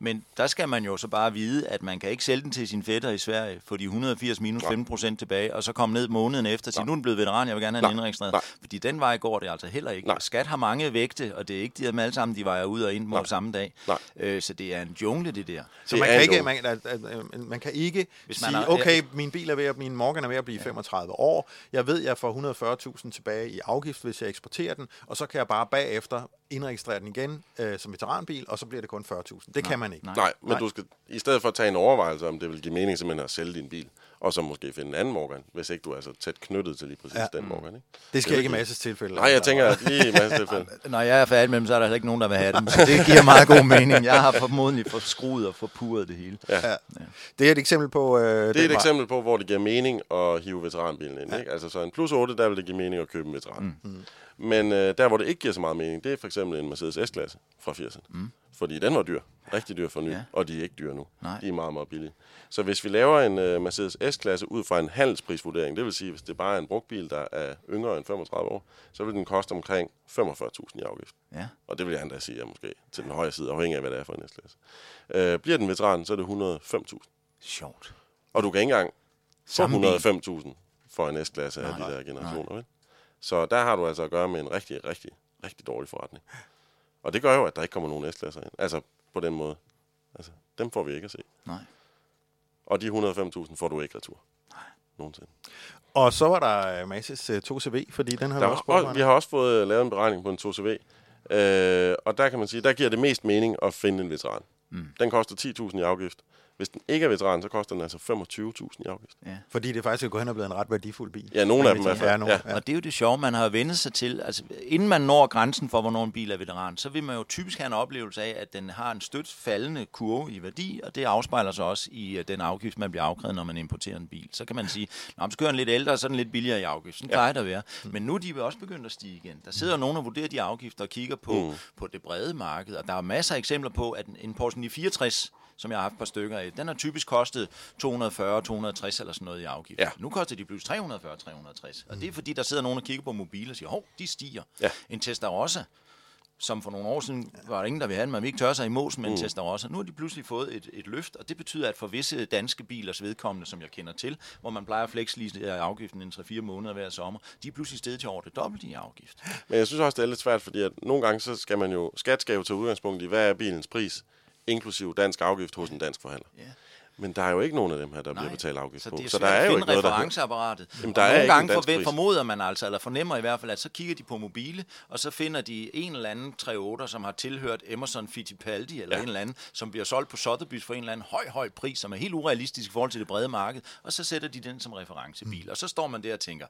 Men der skal man jo så bare vide, at man kan ikke sælge den til sin fætter i Sverige for de 180 minus 15 procent tilbage, og så komme ned måneden efter og sige, nu er den blevet veteran, jeg vil gerne have den Nej. indregistreret. Nej. Fordi den vej går det altså heller ikke. Nej. Skat har mange vægte, og det er ikke de dem alle sammen, de vejer ud og ind på samme dag. Nej. Øh, så det er en jungle, det der. Så Det man kan, ikke, man, man kan ikke Hvis man sige, har- okay, min bil er ved at, min Morgan er ved at blive 35 år. Jeg ved, jeg får 140.000 tilbage i afgift, hvis jeg eksporterer den, og så kan jeg bare bagefter indregistrere den igen øh, som veteranbil, og så bliver det kun 40.000. Det kan man ikke. Nej. Nej, men Nej. du skal i stedet for tage en overvejelse om, det vil give mening simpelthen at sælge din bil, og så måske finde en anden Morgan, hvis ikke du er så tæt knyttet til lige præcis Ja. ja. den Morgan. Ikke? Det sker vil ikke i masses tilfælde. Nej, jeg tænker, at lige i masse tilfælde. Når jeg er færdig med dem, så er der ikke nogen, der vil have dem. Så det giver meget god mening. Jeg har formodentlig forskruet og forpurret det hele. Ja. Det er et eksempel på... Øh, Det er et eksempel på, hvor det giver mening at hive veteranbilen ind. Ja. Ikke? Altså så en plus 8, der vil det give mening at købe en veteran. Mm. Men øh, der, hvor det ikke giver så meget mening, det er for eksempel en Mercedes S-klasse fra 80'erne. Mm. Fordi den var dyr. Rigtig dyr for ny. Ja. Og de er ikke dyre nu. Nej. De er meget, meget billige. Så hvis vi laver en øh, Mercedes S-klasse ud fra en handelsprisvurdering, det vil sige, hvis det bare er en brugtbil, der er yngre end 35 år, så vil den koste omkring 45.000 i afgift. Ja. Og det vil jeg endda sige er måske til den højre side, afhængig af, hvad det er for en S-klasse. Øh, bliver den veteran, så er det 105.000. Sjovt. Og du kan ikke engang få Samme bil. 105.000 for en S-klasse af de der generationer. Vel? Så der har du altså at gøre med en rigtig, rigtig, rigtig dårlig forretning. Og det gør jo, at der ikke kommer nogen S-klasser ind. Altså på den måde. Altså, dem får vi ikke at se. Nej. Og de 105.000 får du ikke retur. Nogensinde. Og så var der øh, Masis øh, 2CV, fordi den har Der vi også brugt. og, vi har også fået øh, lavet en beregning på en 2CV. Øh, og der kan man sige, der giver det mest mening at finde en veteran. Mm. Den koster 10.000 i afgift. Hvis den ikke er veteran, så koster den altså 25.000 i afgift. Ja. Fordi det faktisk er gået hen og blevet en ret værdifuld bil. Ja, nogle af dem i hvert fald. Ja, Ja. ja. Og det er jo det sjove, man har vendt sig til. Altså, inden man når grænsen for, hvornår en bil er veteran, så vil man jo typisk have en oplevelse af, at den har en stødt faldende kurve i værdi, og det afspejler sig også i uh, den afgift, man bliver afkrævet, når man importerer en bil. Så kan man sige, at så kører den lidt ældre, så er den lidt billigere i afgift. Sådan plejer det at være. Men nu er de også begyndt at stige igen. Der sidder nogen og vurderer de afgifter og kigger på, mm. på det brede marked, og der er masser af eksempler på, at en- en Porsche 964 som jeg har haft et par stykker af, den har typisk kostet 240, 260 eller sådan noget i afgift. Ja. Nu koster de pludselig 340, 360. Og det er fordi, der sidder nogen og kigger på mobiler og siger, hov, de stiger. Ja. En Testarossa, som for nogle år siden var der ingen, der ville have den, man ville ikke tørre sig i mosen med en Testarossa. Nu har de pludselig fået et, et løft, og det betyder, at for visse danske bilers vedkommende, som jeg kender til, hvor man plejer at flexlease afgiften en 3-4 måneder hver sommer, de er pludselig steget til over det dobbelte i afgift. Men jeg synes også, det er lidt svært, fordi at nogle gange så skal man jo, skat skal jo tage udgangspunkt i, hvad er bilens pris, inklusiv dansk afgift hos en dansk forhandler. Ja. Men der er jo ikke nogen af dem her, der Nej, bliver betalt afgift så det er så der er jo ikke noget, der... referenceapparatet. Jamen, Og der er nogle gange dansk forve- pris. formoder man altså, eller fornemmer i hvert fald, at så kigger de på mobile, og så finder de en eller anden 3 som har tilhørt Emerson Fittipaldi, eller ja. en eller anden, som bliver solgt på Sotheby's for en eller anden høj, høj pris, som er helt urealistisk i forhold til det brede marked, og så sætter de den som referencebil. Mm. Og så står man der og tænker,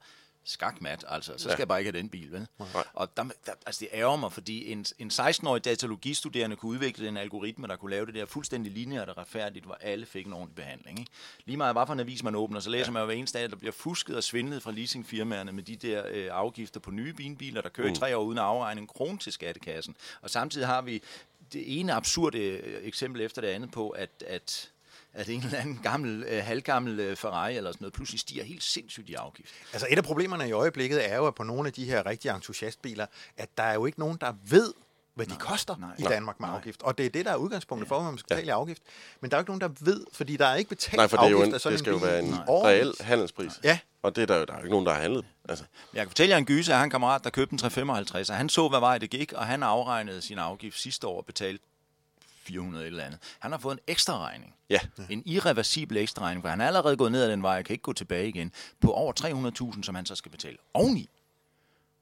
skakmat, altså, så skal Ja. jeg bare ikke have den bil, vel? Og der, der, altså, det ærger mig, fordi en, en 16-årig datalogistuderende kunne udvikle en algoritme, der kunne lave det der fuldstændig lineært og retfærdigt, hvor alle fik en ordentlig behandling. Ikke? Lige meget, hvad for en avis man åbner, så læser ja. man jo hver eneste dag, at der bliver fusket og svindlet fra leasingfirmaerne med de der øh, afgifter på nye bilbiler, der kører mm. i tre år uden at afregne en krone til skattekassen. Og samtidig har vi det ene absurde øh, eksempel efter det andet på, at, at at en eller anden gammel, øh, halvgammel øh, Ferrari eller sådan noget pludselig stiger helt sindssygt i afgift. Altså et af problemerne i øjeblikket er jo, at på nogle af de her rigtige entusiastbiler, at der er jo ikke nogen, der ved, hvad de koster nej. i Danmark med Nej. afgift. Og det er det, der er udgangspunktet for, hvad man skal betale i afgift. Men der er jo ikke nogen, der ved, fordi der er ikke betalt Nej, for det, er jo afgift en, af sådan det skal jo bil være en reel handelspris. Ja. Og det er der jo der er jo ikke nogen, der har handlet. Altså, Jeg kan fortælle jer en gyse, at han kammerat, der købte en 355, og han så, hvad vej det gik, og han afregnede sin afgift sidste år og betalte 400 eller andet. Han har fået en ekstra regning. ja. En irreversibel ekstra regning, for han er allerede gået ned ad den vej, og kan ikke gå tilbage igen, på over 300.000, som han så skal betale oveni.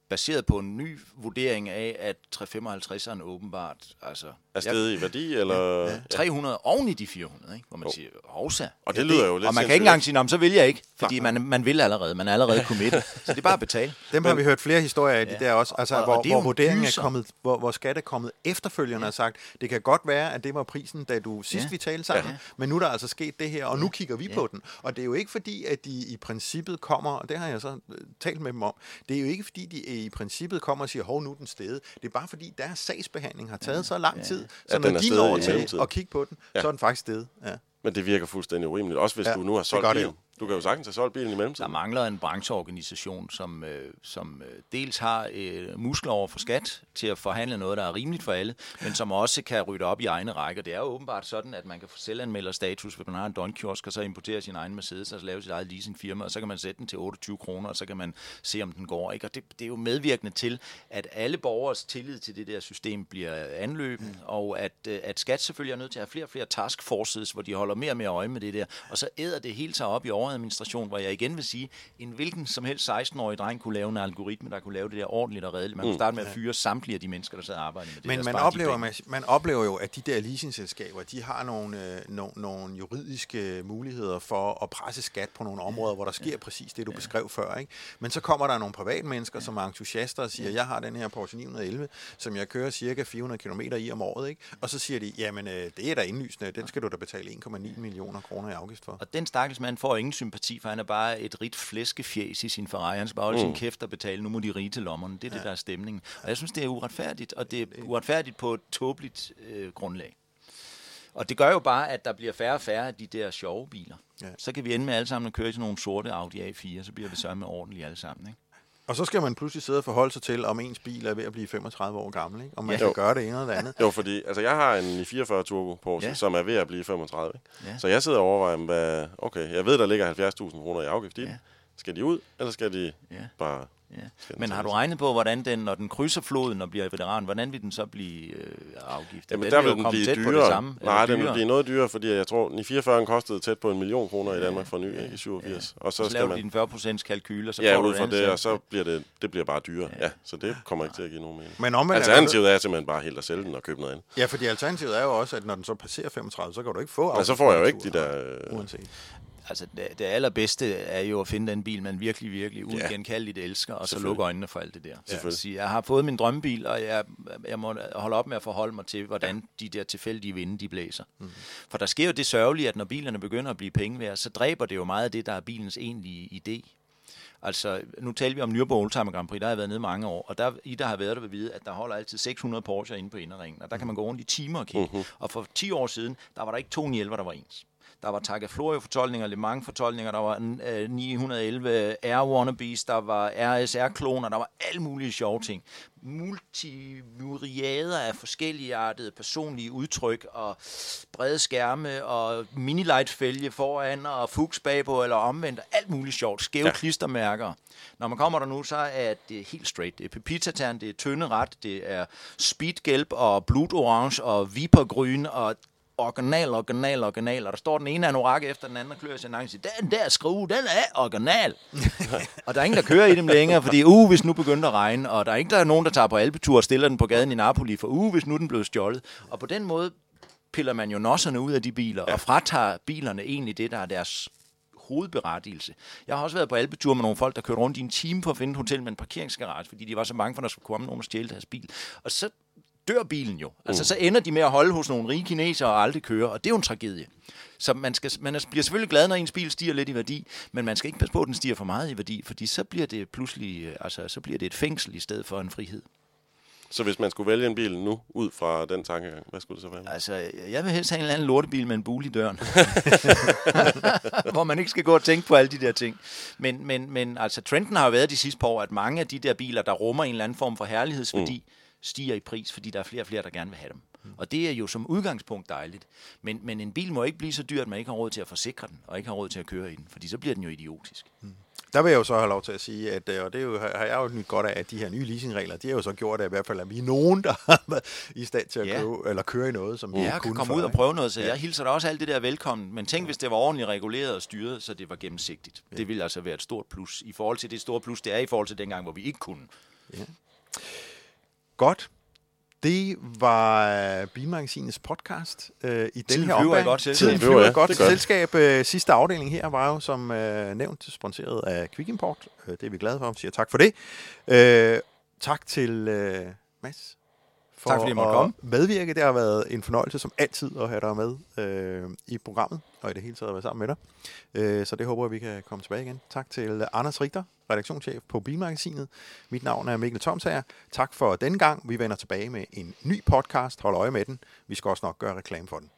Baseret på en ny vurdering af, at 355'eren åbenbart, altså... Er stedet i værdi, eller... Ja. 300 oven i de 400, ikke? hvor man siger, hovsa. Og det lyder jo lidt Og man kan ikke engang sige, "Nå, men så vil jeg ikke, fordi man, man vil allerede, man er allerede committed. Så det er bare at betale. Dem har vi hørt flere historier af, de der også, altså, Og- og hvor, det er hvor vurderingen er gyser. kommet, hvor, hvor skat er kommet efterfølgende ja. og sagt, det kan godt være, at det var prisen, da du sidst Ja. vi talte sammen, Ja. men nu er der altså sket det her, og nu kigger vi på den. Og det er jo ikke fordi, at de i princippet kommer, og det har jeg så øh, talt med dem om, det er jo ikke fordi, de i princippet kommer og siger, hov, nu er den stedet. Det er bare fordi, deres sagsbehandling har taget så lang tid, så At når de når til at kigge på den, så er den faktisk stedet. Ja. Men det virker fuldstændig urimeligt. Også hvis Ja, ja, du nu har solgt bilen. Du kan jo sagtens have solgt bilen i Der mellemtiden. mangler en brancheorganisation, som, øh, som øh, dels har øh, muskler over for skat til at forhandle noget, der er rimeligt for alle, men som også kan rydde op i egne rækker. Det er jo åbenbart sådan, at man kan få selvanmelder status, hvis man har en Don-kiosk, og så importere sin egen Mercedes, og så lave sit eget leasingfirma, og så kan man sætte den til 28 kroner, og så kan man se, om den går. Ikke? Og det, det er jo medvirkende til, at alle borgers tillid til det der system bliver anløben, og at, øh, at skat selvfølgelig er nødt til at have flere og flere taskforces, hvor de holder mere og mere øje med det der, og så æder det hele sig op i overadministration, hvor jeg igen vil sige, en hvilken som helst 16-årig dreng kunne lave en algoritme, der kunne lave det der ordentligt og redeligt. Man kunne starte med at fyre samtlige af de mennesker, der sad og arbejdede med det Men der, man oplever, man, man oplever jo, at de der leasingselskaber, de har nogle, øh, no, nogle juridiske muligheder for at presse skat på nogle områder, hvor der sker præcis det, du beskrev før. Ikke? Men så kommer der nogle privatmennesker, som er entusiaster og siger, jeg har den her Porsche 911, som jeg kører cirka 400 km i om året. Ikke? Og så siger de, jamen øh, det er da indlysende, den skal du da betale 1,9 millioner kroner i afgift for. Og den stakkels mand får ingen sympati, for han er bare et rigt flæskefjæs i sin Ferrari. Han skal bare holde mm. sin kæft og betale, nu må de rige til lommerne. Det er ja. det, der er stemningen. Og jeg synes, det er uretfærdigt, og det er uretfærdigt på et tåbeligt øh, grundlag. Og det gør jo bare, at der bliver færre og færre af de der sjove biler. Ja. Så kan vi ende med alle sammen at køre i sådan nogle sorte Audi A4, så bliver vi sørme ordentligt alle sammen. Ikke? Og så skal man pludselig sidde og forholde sig til, om ens bil er ved at blive 35 år gammel. Ikke? Om man Ja. kan gøre det ene eller det andet. Jo, fordi altså, jeg har en 44 Turbo Porsche, Ja. som er ved at blive 35. Ikke? Ja. Så jeg sidder og overvejer, hvad, okay, jeg ved, der ligger 70.000 kroner i afgift i den. Ja. Skal de ud, eller skal de Ja. bare... Ja. Den Men har du regnet på, hvordan den, når den krydser floden og bliver veteran, hvordan vil den så blive øh, afgiftet? Jamen, den der vil den blive tæt på dyrere. det samme. Nej, den vil blive noget dyrere, fordi jeg tror, at 44 kostede tæt på en million kroner i Danmark for ny, ikke, i 87. Og så, Så, laver man... de den 40 procents kalkyl, og så Ja, får du ud fra det, og så bliver det, det bliver bare dyrere. Ja, så det kommer ikke til at give nogen mening. Men er der- Alternativet er simpelthen bare helt at sælge den og købe noget andet. Ja, fordi alternativet er jo også, at når den så passerer 35, så kan du ikke få Men så får jeg jo ikke de der... Uanset. Altså, det, det allerbedste er jo at finde den bil, man virkelig, virkelig Ja. uigenkaldeligt elsker, og så lukke øjnene for alt det der. Selvfølgelig. Sige, jeg har fået min drømmebil, og jeg, jeg må holde op med at forholde mig til, hvordan de der tilfældige vinde, de blæser. Mm. For der sker jo det sørgelige, at når bilerne begynder at blive penge værd, så dræber det jo meget af det, der er bilens egentlige idé. Altså, nu taler vi om Nürburgring Oldtimer Grand Prix, der har jeg været nede mange år, og der, I, der har været der, vil vide, at der holder altid 600 Porsche inde på inderringen, og der kan man gå rundt i timer og kigge. Uh-huh. Og for 10 år siden, der var der ikke to 911, der var ens. Der var Targa Florio-fortolkninger, Le Mans-fortolkninger, der var øh, 911 Air Wannabes, der var RSR-kloner, der var alle mulige sjove ting. Multimyriader af forskellige artede personlige udtryk og brede skærme og minilight-fælge foran og fuchs bagpå eller omvendt. Alt muligt sjovt. Skæve ja. Klistermærker. Når man kommer der nu, så er det helt straight. Det er pepita det er tynde ret, det er speedgelb og blod orange og vipergryn og original, original, original. Og der står den ene anorak efter den anden og klør sig nakken og siger, den der skrue, den er original. og der er ingen, der kører i dem længere, fordi uh, hvis nu begynder at regne, og der er ikke der er nogen, der tager på alpetur og stiller den på gaden i Napoli, for uh, hvis nu den blev stjålet. Og på den måde piller man jo nosserne ud af de biler, ja. og fratager bilerne egentlig det, der er deres hovedberettigelse. Jeg har også været på alpetur med nogle folk, der kørte rundt i en time for at finde et hotel med en parkeringsgarage, fordi de var så bange for, at der skulle komme nogen og stjæle deres bil. Og så dør bilen jo. Altså, mm. så ender de med at holde hos nogle rige kinesere og aldrig køre, og det er jo en tragedie. Så man, skal, man bliver selvfølgelig glad, når ens bil stiger lidt i værdi, men man skal ikke passe på, at den stiger for meget i værdi, fordi så bliver det pludselig, øh, altså, så bliver det et fængsel i stedet for en frihed. Så hvis man skulle vælge en bil nu, ud fra den tanke, hvad skulle det så være? Altså, jeg vil helst have en eller anden lortebil med en bule i døren. Hvor man ikke skal gå og tænke på alle de der ting. Men, men, men altså, trenden har jo været de sidste par år, at mange af de der biler, der rummer en eller anden form for herlighedsværdi, mm. Stiger i pris, fordi der er flere og flere, der gerne vil have dem. Mm. Og det er jo som udgangspunkt dejligt. Men, men en bil må ikke blive så dyr, at man ikke har råd til at forsikre den, og ikke har råd til at køre i den, fordi så bliver den jo idiotisk. Mm. Der vil jeg jo så have lov til at sige, at, øh, og det er jo, har jeg jo nyt godt af, at de her nye leasingregler, de har jo så gjort, at i hvert fald at vi er nogen, der har været i stand til at Ja. købe, eller køre i noget, som vi Ja, jeg kan kunne komme før, ud og prøve noget, så jeg hilser da også alt det der velkommen. Men tænk, hvis det var ordentligt reguleret og styret, så det var gennemsigtigt. Det ville altså være et stort plus i forhold til det store plus, det er i forhold til dengang, hvor vi ikke kunne. Godt. Det var øh, Bilmagasinets podcast øh, i den her omgang. godt selskab. Tiden flyver, ja. godt Det selskab. Øh, sidste afdeling her var jo som øh, nævnt sponsoreret af Quick Import. Øh, det er vi glade for. Siger tak for det. Øh, tak til øh, Mads for, Tak fordi at komme. medvirke. Det har været en fornøjelse som altid at have dig med øh, i programmet, og i det hele taget at være sammen med dig. Øh, så det håber jeg, vi kan komme tilbage igen. Tak til Anders Richter, redaktionschef på Bilmagasinet. Mit navn er Mikkel Tomsager. Tak for denne gang. Vi vender tilbage med en ny podcast. Hold øje med den. Vi skal også nok gøre reklame for den.